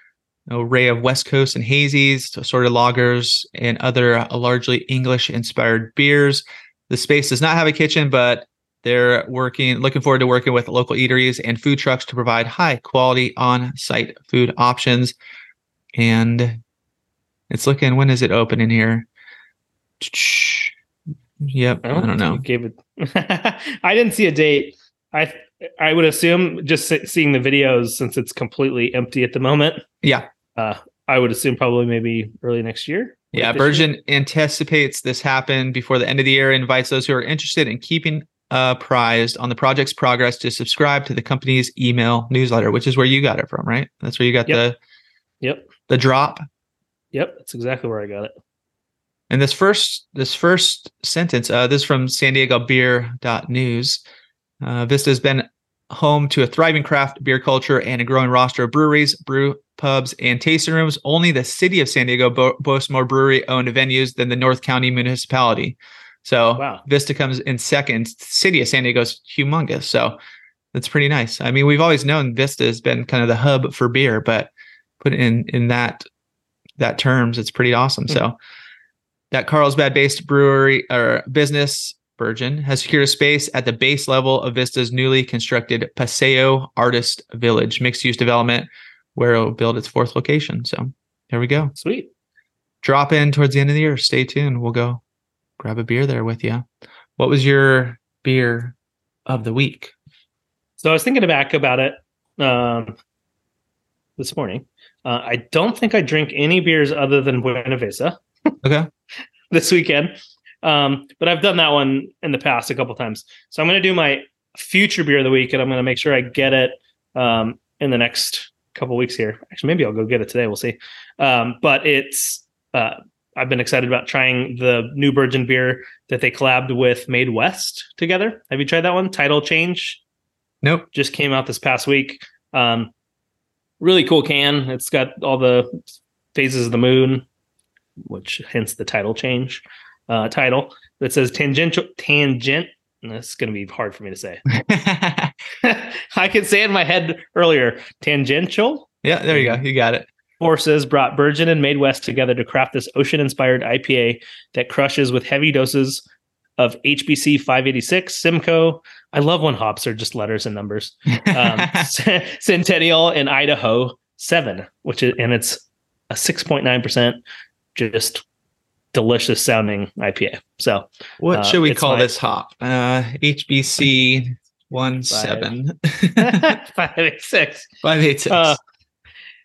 array of West Coast and hazies, assorted lagers, and other uh, largely English inspired beers. The space does not have a kitchen, but They're working, looking forward to working with local eateries and food trucks to provide high quality on site food options. And it's looking, when is it open in here? Yep. I don't, I don't know. Gave it. I didn't see a date. I I would assume just seeing the videos since it's completely empty at the moment. Yeah. Uh, I would assume probably maybe early next year. Yeah, Burgeon year. anticipates this happen before the end of the year. Invites those who are interested in keeping apprised on the project's progress to subscribe to the company's email newsletter, which is where you got it from, right? That's where you got yep. the yep the drop. Yep, that's exactly where I got it. And this first this first sentence, uh, this is from San Diego Beer News. Uh, Vista has been home to a thriving craft beer culture and a growing roster of breweries, brew pubs, and tasting rooms. Only the city of San Diego bo- boasts more brewery owned venues than the North County municipality. So wow. Vista comes in second. City of San Diego is humongous. So that's pretty nice. I mean, we've always known Vista has been kind of the hub for beer, but put in in that that terms, it's pretty awesome. Mm-hmm. So that Carlsbad based brewery or business Burgeon has secured a space at the base level of Vista's newly constructed Paseo Artist Village mixed use development, where it'll build its fourth location. So there we go. Sweet. Drop in towards the end of the year. Stay tuned. We'll go grab a beer there with you. What was your beer of the week? So I was thinking back about it um, this morning. Uh, I don't think I drink any beers other than Buenaveza. okay. this weekend. Um, but I've done that one in the past a couple times. So I'm going to do my future beer of the week, and I'm going to make sure I get it um, in the next couple weeks here. Actually, maybe I'll go get it today. We'll see. Um, but it's uh, I've been excited about trying the new Burgeon beer that they collabed with Made West together. Have you tried that one? Title Change. Nope. Just came out this past week. Um, really cool can. It's got all the phases of the moon, which hence the title change uh, title that says tangential tangent. That's going to be hard for me to say. I could say it in my head earlier. Tangential. Yeah, there you go. You got it. Forces brought Burgeon and Made West together to craft this ocean-inspired IPA that crushes with heavy doses of HBC 586, Simcoe. I love when hops are just letters and numbers. Um, Centennial and Idaho 7, which is and it's a 6.9%. Just delicious sounding IPA. So, what uh, should we call my, this hop? Uh, HBC one seven five eight six five eight six. Uh,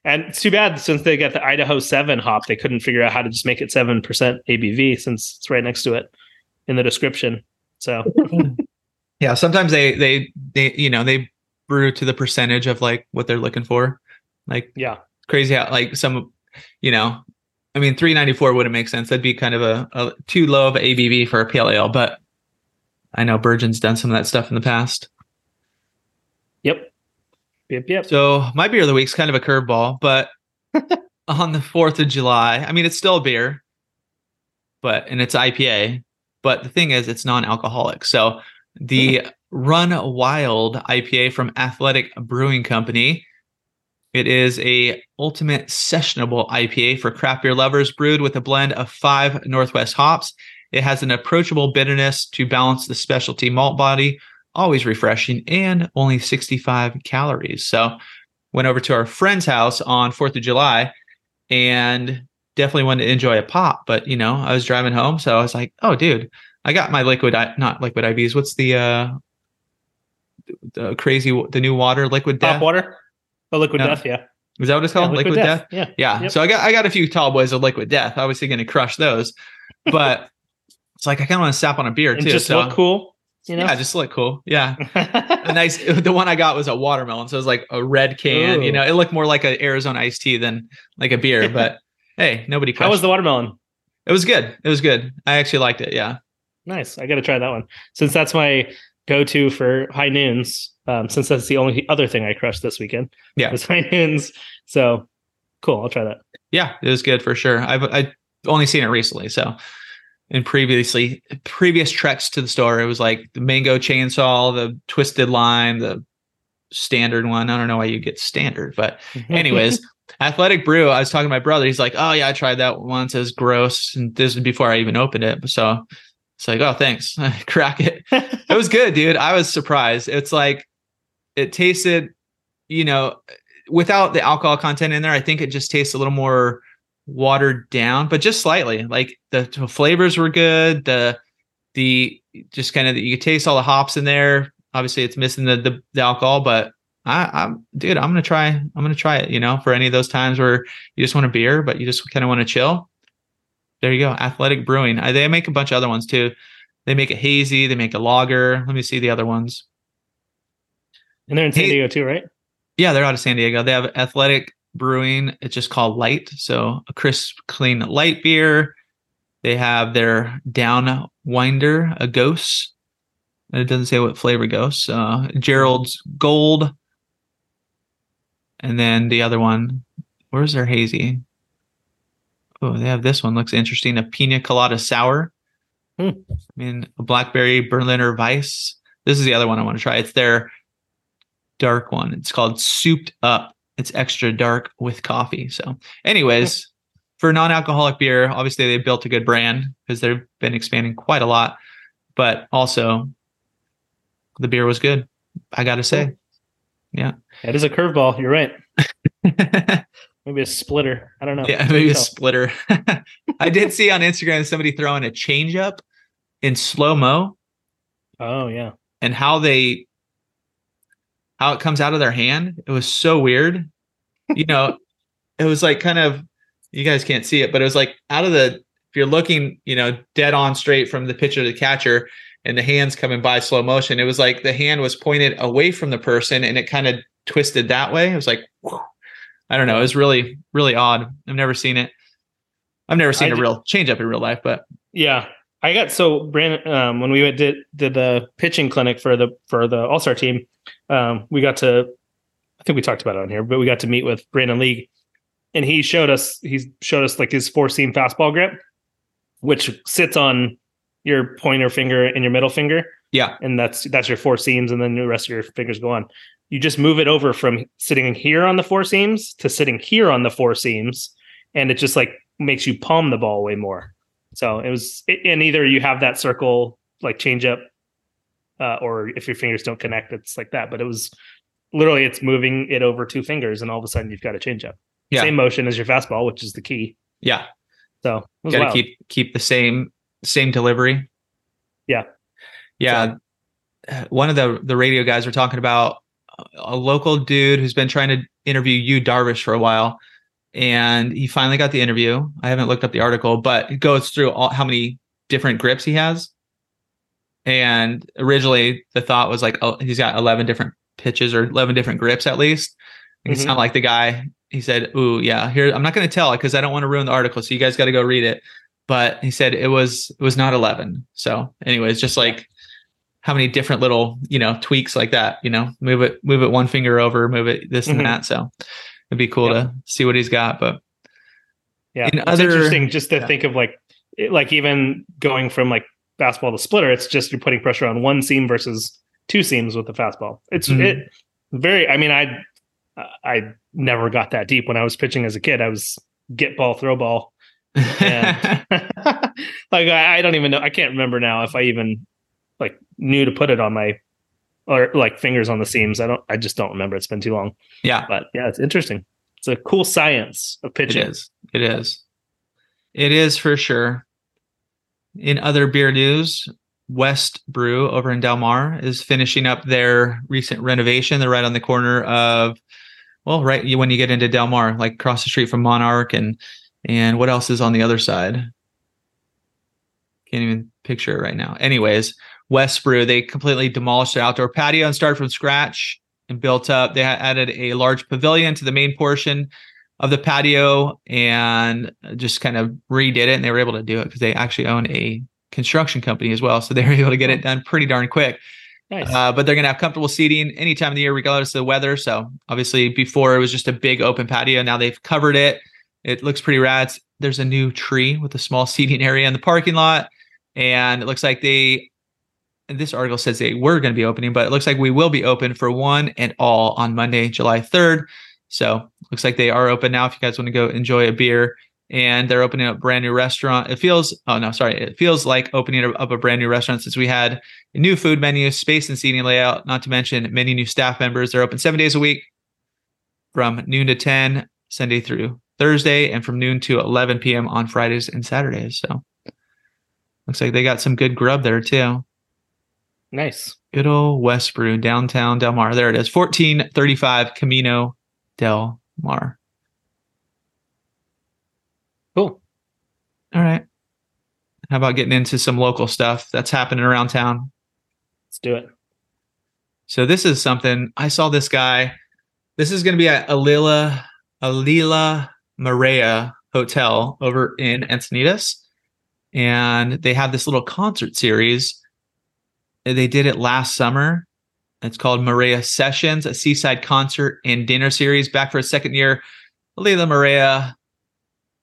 and it's too bad since they got the Idaho seven hop, they couldn't figure out how to just make it seven percent ABV since it's right next to it in the description. So, yeah, sometimes they they they you know they brew to the percentage of like what they're looking for. Like, yeah, crazy how like some you know I mean, 394 wouldn't make sense. That'd be kind of a, a too low of ABV for a pale ale, but I know Burgeon's done some of that stuff in the past. Yep. Yep. Yep. So my beer of the week's kind of a curveball, but on the 4th of July, I mean, it's still a beer, but, and it's IPA, but the thing is, it's non alcoholic. So the mm-hmm. Run Wild IPA from Athletic Brewing Company it is a ultimate sessionable IPA for craft beer lovers, brewed with a blend of five Northwest hops. It has an approachable bitterness to balance the specialty malt body, always refreshing, and only 65 calories. So, went over to our friend's house on 4th of July and definitely wanted to enjoy a pop. But, you know, I was driving home. So I was like, oh, dude, I got my liquid, not liquid IVs. What's the, uh, the crazy, the new water, liquid death? water? Oh, Liquid no. Death, yeah. Is that what it's called? Yeah, liquid, liquid, Death. Death? Yeah. Yeah. Yep. So I got I got a few tall boys of Liquid Death. Obviously going to crush those, but it's like I kind of want to sap on a beer and too. Just so. look cool. You know? Yeah, just look cool. Yeah. a nice. The one I got was a watermelon, so it was like a red can. Ooh. You know, it looked more like an Arizona iced tea than like a beer. But hey, nobody. How was the watermelon? It was good. It was good. I actually liked it. Yeah. Nice. I got to try that one since that's my go-to for high noons um, since that's the only other thing I crushed this weekend. Yeah, was noons. So cool. I'll try that. Yeah, it was good for sure. I've I only seen it recently, so in previously previous treks to the store, it was like the mango chainsaw, the twisted lime, the standard one. I don't know why you get standard, but anyways. Athletic Brew, I was talking to my brother. He's like, "Oh yeah, I tried that once. It was gross." And this is before I even opened it. So It's like, oh, thanks. Crack it. It was good, dude. I was surprised. It's like it tasted, you know, without the alcohol content in there, I think it just tastes a little more watered down, but just slightly. Like the, the flavors were good. The the just kind of you could taste all the hops in there. Obviously, it's missing the the, the alcohol, but I, I'm dude. I'm gonna try. I'm gonna try it. You know, for any of those times where you just want a beer, but you just kind of want to chill. There you go. Athletic Brewing. I, they make a bunch of other ones too. They make a hazy. They make a lager. Let me see the other ones. And they're in San Hey- Diego too, right? Yeah, they're out of San Diego. They have Athletic Brewing. It's just called Light. So a crisp, clean light beer. They have their Down Winder, a ghost. And it doesn't say what flavor ghost. Uh, Gerald's Gold. And then the other one, where's their hazy? Oh, they have this one. Looks interesting. A pina colada sour. Hmm. I mean, a blackberry Berliner Weisse. This is the other one I want to try. It's their dark one. It's called Souped Up. It's extra dark with coffee. So, anyways, for non-alcoholic beer, obviously they built a good brand because they've been expanding quite a lot. But also, the beer was good. I got to say. Yeah. That is a curveball. You're right. Maybe a splitter. I don't know. Yeah, maybe a splitter. I did see on Instagram somebody throwing a change up in slow mo Oh yeah. and how they how it comes out of their hand it was so weird you know it was like kind of you guys can't see it but it was like out of the if you're looking you know dead on straight from the pitcher to the catcher and the hands coming by slow motion it was like the hand was pointed away from the person and it kind of twisted that way it was like whew. i don't know it was really really odd i've never seen it i've never seen I a ju- real change up in real life but Yeah. I got so Brandon um, when we went did did the pitching clinic for the for the All Star team. Um, we got to I think we talked about it on here, but we got to meet with Brandon League, and he showed us he showed us like his four seam fastball grip, which sits on your pointer finger and your middle finger, yeah and that's that's your four seams, and then the rest of your fingers go on. You just move it over from sitting here on the four seams to sitting here on the four seams, and it just like makes you palm the ball way more. So it was, and either you have that circle like change up, uh, or if your fingers don't connect, it's like that. But it was literally it's moving it over two fingers, and all of a sudden you've got a change up. Yeah. Same motion as your fastball, which is the key. yeah So it was got to wild. keep keep the same same delivery. Yeah. yeah. Uh, One of the the radio guys were talking about a local dude who's been trying to interview Yu Darvish for a while, and he finally got the interview. I haven't looked up the article, but it goes through all how many different grips he has. And originally, the thought was like, oh, he's got eleven different pitches or eleven different grips at least. It's Mhm. not like the guy. He said, "Ooh, yeah, here I'm not going to tell it because I don't want to ruin the article. So you guys got to go read it." But he said it was it was not 11. So, anyways, just like how many different little you know tweaks like that. You know, move it move it one finger over, move it this Mhm. and that. So it'd be cool Yep. to see what he's got. But Yeah, In it's other- interesting just to yeah. think of like, like even going from like fastball to splitter, it's just you're putting pressure on one seam versus two seams with the fastball. It's Mhm. it very. I mean, I I never got that deep when I was pitching as a kid. I was get ball, throw ball, and like I, I don't even know. I can't remember now if I even like knew to put it on my or like fingers on the seams. I don't. I just don't remember. It's been too long. yeah, But yeah, it's interesting. It's a cool science of it pitching. is. It is. It is for sure. In other beer news, West Brew over in Del Mar is finishing up their recent renovation. They're right on the corner of, well, right when you get into Del Mar, like across the street from Monarch, and and what else is on the other side? Can't even picture it right now. Anyways, West Brew they completely demolished their outdoor patio and started from scratch and built up. They added a large pavilion to the main portion of the patio and just kind of redid it. And they were able to do it because they actually own a construction company as well. So they were able to get it done pretty darn quick. Nice. Uh, but they're going to have comfortable seating any time of the year, regardless of the weather. So obviously, before it was just a big open patio. Now they've covered it. It looks pretty rad. There's a new tree with a small seating area in the parking lot. And it looks like they, and this article says they were going to be opening, but it looks like we will be open for one and all on Monday, July 3rd. So looks like they are open now if you guys want to go enjoy a beer and they're opening up a brand new restaurant. It feels oh no, sorry, it feels like opening up a brand new restaurant since we had a new food menu, space and seating layout, not to mention many new staff members. They're open seven days a week from noon to 10, Sunday through Thursday, and from noon to 11 p.m. on Fridays and Saturdays. So looks like they got some good grub there too. Nice. Good old West Brew, downtown Del Mar. There it is, 1435 Camino Del Mar. Cool. All right. How about getting into some local stuff that's happening around town? Let's do it. So this is something I saw this guy. This is going to be at Alila Alila Marea Hotel over in Encinitas, and they have this little concert series. They did it last summer. It's called Marea Sessions, a seaside concert and dinner series. Back for a second year, Alila Marea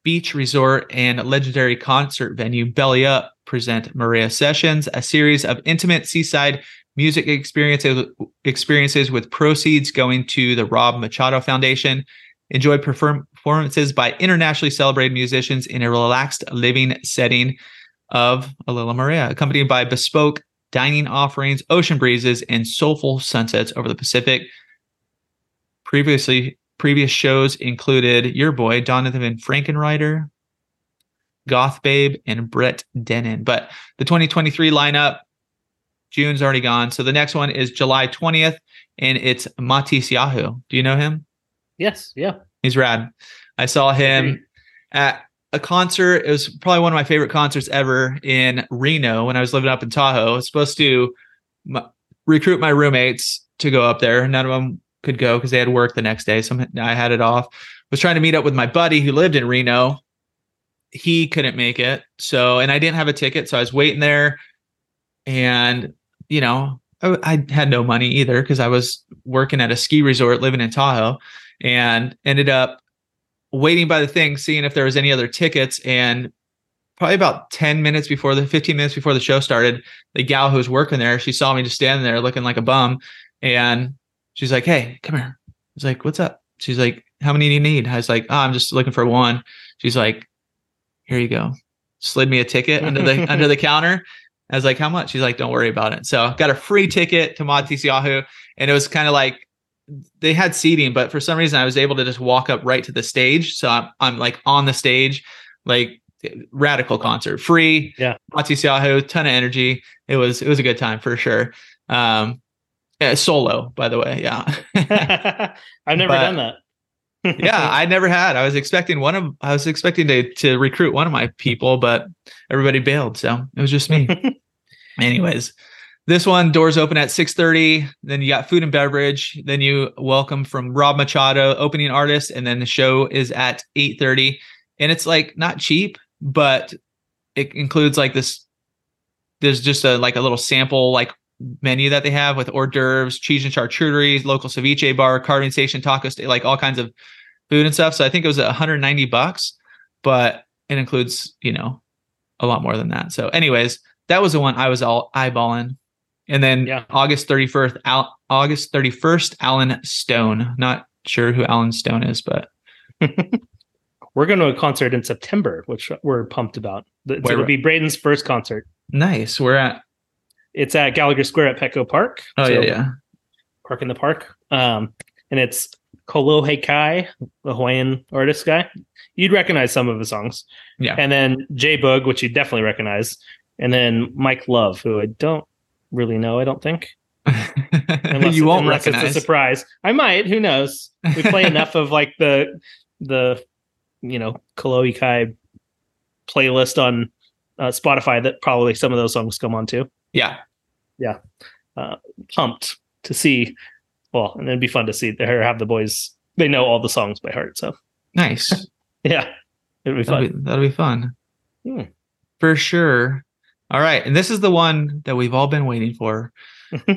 beach resort and legendary concert venue Belly Up present Marea Sessions, a series of intimate seaside music experiences experiences with proceeds going to the Rob Machado Foundation. Enjoy performances by internationally celebrated musicians in a relaxed living setting of Alila Marea, accompanied by bespoke dining offerings, ocean breezes, and soulful sunsets over the Pacific. Previously Previous shows included your boy, Donavon Frankenreiter, Goth Babe, and Brett Dennen. But the 2023 lineup, June's already gone. So the next one is July 20th, and it's Matisyahu. Do you know him? Yes. Yeah. He's rad. I saw him at a concert. It was probably one of my favorite concerts ever in Reno when I was living up in Tahoe. I was supposed to m- recruit my roommates to go up there. None of them could go because they had work the next day. So I had it off. Was trying to meet up with my buddy who lived in Reno. He couldn't make it. So, and I didn't have a ticket. So I was waiting there. And, you know, I, I had no money either because I was working at a ski resort living in Tahoe and ended up waiting by the thing, seeing if there was any other tickets. And probably about 10 minutes before the 15 minutes before the show started, the gal who was working there, she saw me just standing there looking like a bum. And She's like, "Hey, come here." I was like, "What's up?" She's like, "How many do you need?" I was like, oh, "I'm just looking for one." She's like, "Here you go." Slid me a ticket under the under the counter. I was like, "How much?" She's like, "Don't worry about it." So got a free ticket to Matisyahu, and it was kind of like they had seating, but for some reason I was able to just walk up right to the stage. So I'm, I'm like on the stage, like radical concert, free. Yeah, Matisyahu, ton of energy. It was it was a good time for sure. Um, yeah, solo, by the way. Yeah. I've never but, done that. yeah, I never had. I was expecting one of I was expecting to to recruit one of my people, but everybody bailed, so it was just me. Anyways, this one doors open at 6:30, then you got food and beverage, then you welcome from Rob Machado, opening artist, and then the show is at 8:30 and it's like not cheap, but it includes like this there's just a like a little sample like menu that they have with hors d'oeuvres, cheese and charcuterie, local ceviche bar, carving station, taco st- like all kinds of food and stuff. So I think it was 190 bucks, but it includes, you know, a lot more than that. So, anyways, that was the one I was all eyeballing. And then yeah. August 31st, Al- August 31st, Allen Stone. Not sure who Allen Stone is, but we're going to a concert in September, which we're pumped about. It'll be Braden's first concert. Nice. We're at it's at Gallagher Square at Petco Park. Oh so, yeah, yeah. Park in the Park. Um, and it's Kolohe Kai, the Hawaiian artist guy. You'd recognize some of his songs. Yeah. And then Jay Boog, which you definitely recognize. And then Mike Love, who I don't really know, I don't think. unless, you won't unless recognize. it's a surprise. I might, who knows? We play enough of like the the you know, Kolohe Kai playlist on uh, Spotify that probably some of those songs come on too. Yeah. Yeah. Uh, pumped to see. Well, and it'd be fun to see her have the boys. They know all the songs by heart. So nice. yeah. It'll be that'll fun. Be, that'll be fun. Hmm. For sure. All right. And this is the one that we've all been waiting for.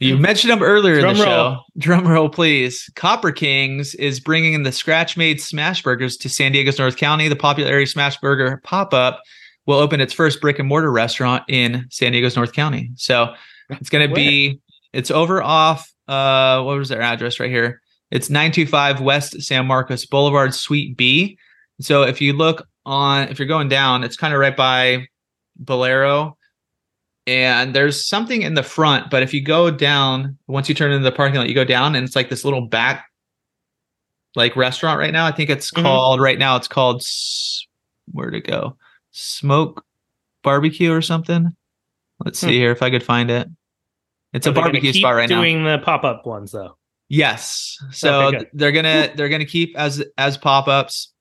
you mentioned them earlier Drum in the roll. show. Drum roll, please. Copper Kings is bringing in the scratch made smash burgers to San Diego's North County. The popular area smash burger pop up will open its first brick and mortar restaurant in San Diego's North County. So it's going to be it's over off uh what was their address right here? It's 925 West San Marcos Boulevard, Suite B. So if you look on, if you're going down, it's kind of right by Bolero. And there's something in the front, but if you go down, once you turn into the parking lot, you go down and it's like this little back like restaurant right now. I think it's Mhm. called right now, it's called S- where to go? Smoke barbecue or something. Let's see Hmm. here if I could find it. It's Are a barbecue spot right now. Doing the pop up ones though. Yes. So Okay, they're gonna they're gonna keep as as pop-ups.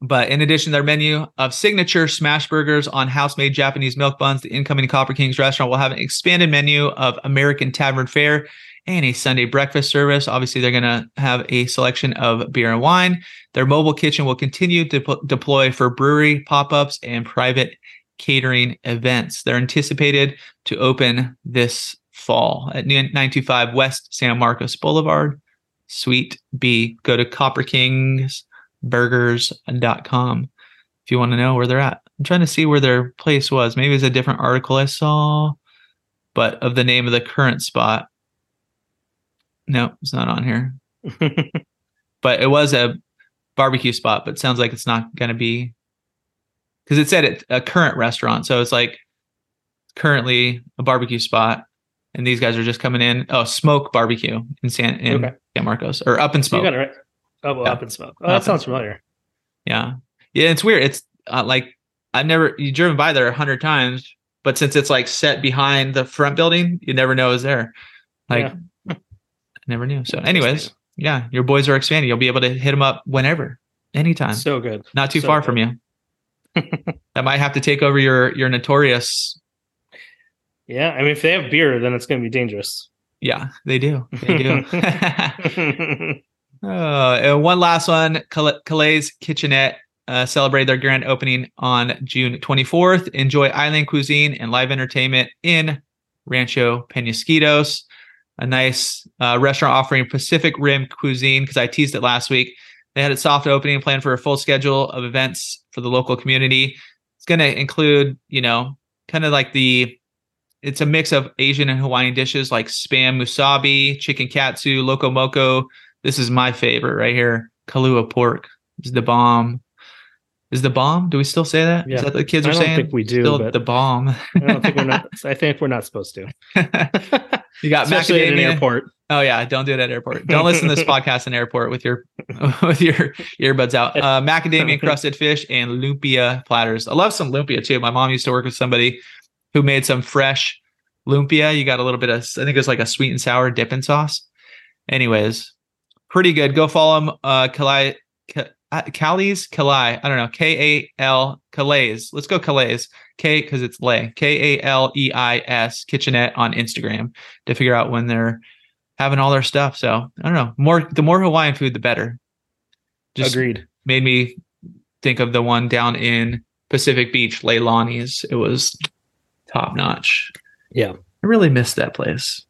But in addition, their menu of signature smash burgers on house-made Japanese milk buns, the incoming Copper Kings restaurant will have an expanded menu of American tavern fare and a Sunday breakfast service. Obviously, they're gonna have a selection of beer and wine. Their mobile kitchen will continue to pu- deploy for brewery pop-ups and private catering events. They're anticipated to open this fall at 925 West San Marcos Boulevard, Suite B. Go to copperkingsburgers.com if you want to know where they're at. I'm trying to see where their place was. Maybe it's a different article I saw, but of the name of the current spot. No, it's not on here. But it was a barbecue spot, but sounds like it's not going to be because it said it a current restaurant. So it's like currently a barbecue spot, and these guys are just coming in. Oh, smoke barbecue in San in Okay. San Marcos or up in So you smoke. got it right. Oh, well, Yeah. up in smoke. Oh, Up that sounds familiar. Yeah, yeah, it's weird. It's uh, like I've never you driven by there a hundred times, but since it's like set behind the front building, you never know it's there. Like Yeah. I never knew. So, anyways, yeah, your boys are expanding. You'll be able to hit them up whenever, anytime. So good. Not too so far good. from you. that might have to take over your your notorious. Yeah, I mean, if they have beer, then it's going to be dangerous. Yeah, they do. They do. Oh, and one last one. Cal- Calais Kitchenette uh, celebrate their grand opening on June 24th. Enjoy island cuisine and live entertainment in Rancho Penasquitos. A nice uh, restaurant offering Pacific Rim cuisine because I teased it last week. They had a soft opening planned for a full schedule of events for the local community. It's going to include, you know, kind of like the it's a mix of Asian and Hawaiian dishes like spam musubi, chicken katsu, loco moco. This is my favorite right here. Kalua pork is the bomb. Is the bomb? Do we still say that? Is Yeah. that what the kids I are don't saying? think we do, Still the bomb. I don't think we're not. I think we're not supposed to, you got especially at an macadamia. airport. Oh yeah, don't do it at airport. Don't listen to this podcast in airport with your with your earbuds out. Uh, macadamia crusted fish and lumpia platters. I love some lumpia too. My mom used to work with somebody who made some fresh lumpia. You got a little bit of I think it was like a sweet and sour dipping sauce. Anyways, pretty good. Go follow them. Uh, Kalai, Ka- uh, Calais, Kalai. I don't know. K A L Calais. Let's go Calais. K because it's lay. K A L E I S Kitchenette on Instagram to figure out when they're having all their stuff. So I don't know. More the more Hawaiian food, the better. Just Agreed. made me think of the one down in Pacific Beach, Leilani's. It was top notch. Yeah. I really missed that place.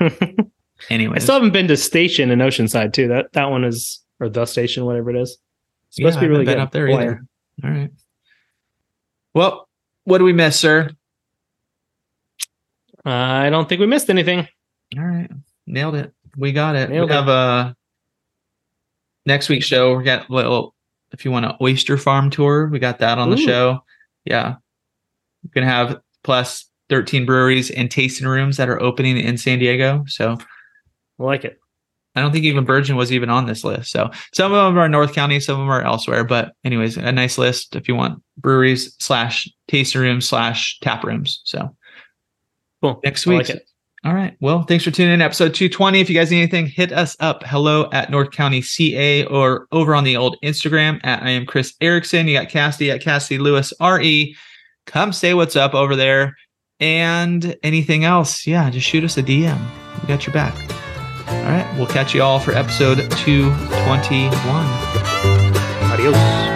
Anyway, I still haven't been to Station in Oceanside too. That that one is or the station, whatever it is. It's supposed to be really good. up there either. All right. Well, what do we miss, sir? I don't think we missed anything. All right. Nailed it. We got it. Nailed we it. have a next week's show. We got a little if you want an oyster farm tour, we got that on the show. Yeah. We're gonna have plus 13 breweries and tasting rooms that are opening in San Diego. So I like it. I don't think even Burgeon was even on this list. So some of them are North County, some of them are elsewhere. But anyways, a nice list if you want breweries slash tasting rooms slash tap rooms. So Cool. next week. like. All right. Well, thanks for tuning in. Episode 220. If you guys need anything, hit us up. Hello at North County CA or over on the old Instagram at I am Chris Erickson. You got Cassidy at Cassidy Lewis RE. Come say what's up over there. And anything else, yeah, just shoot us a DM. We got your back. All right. We'll catch you all for episode 221. Adios.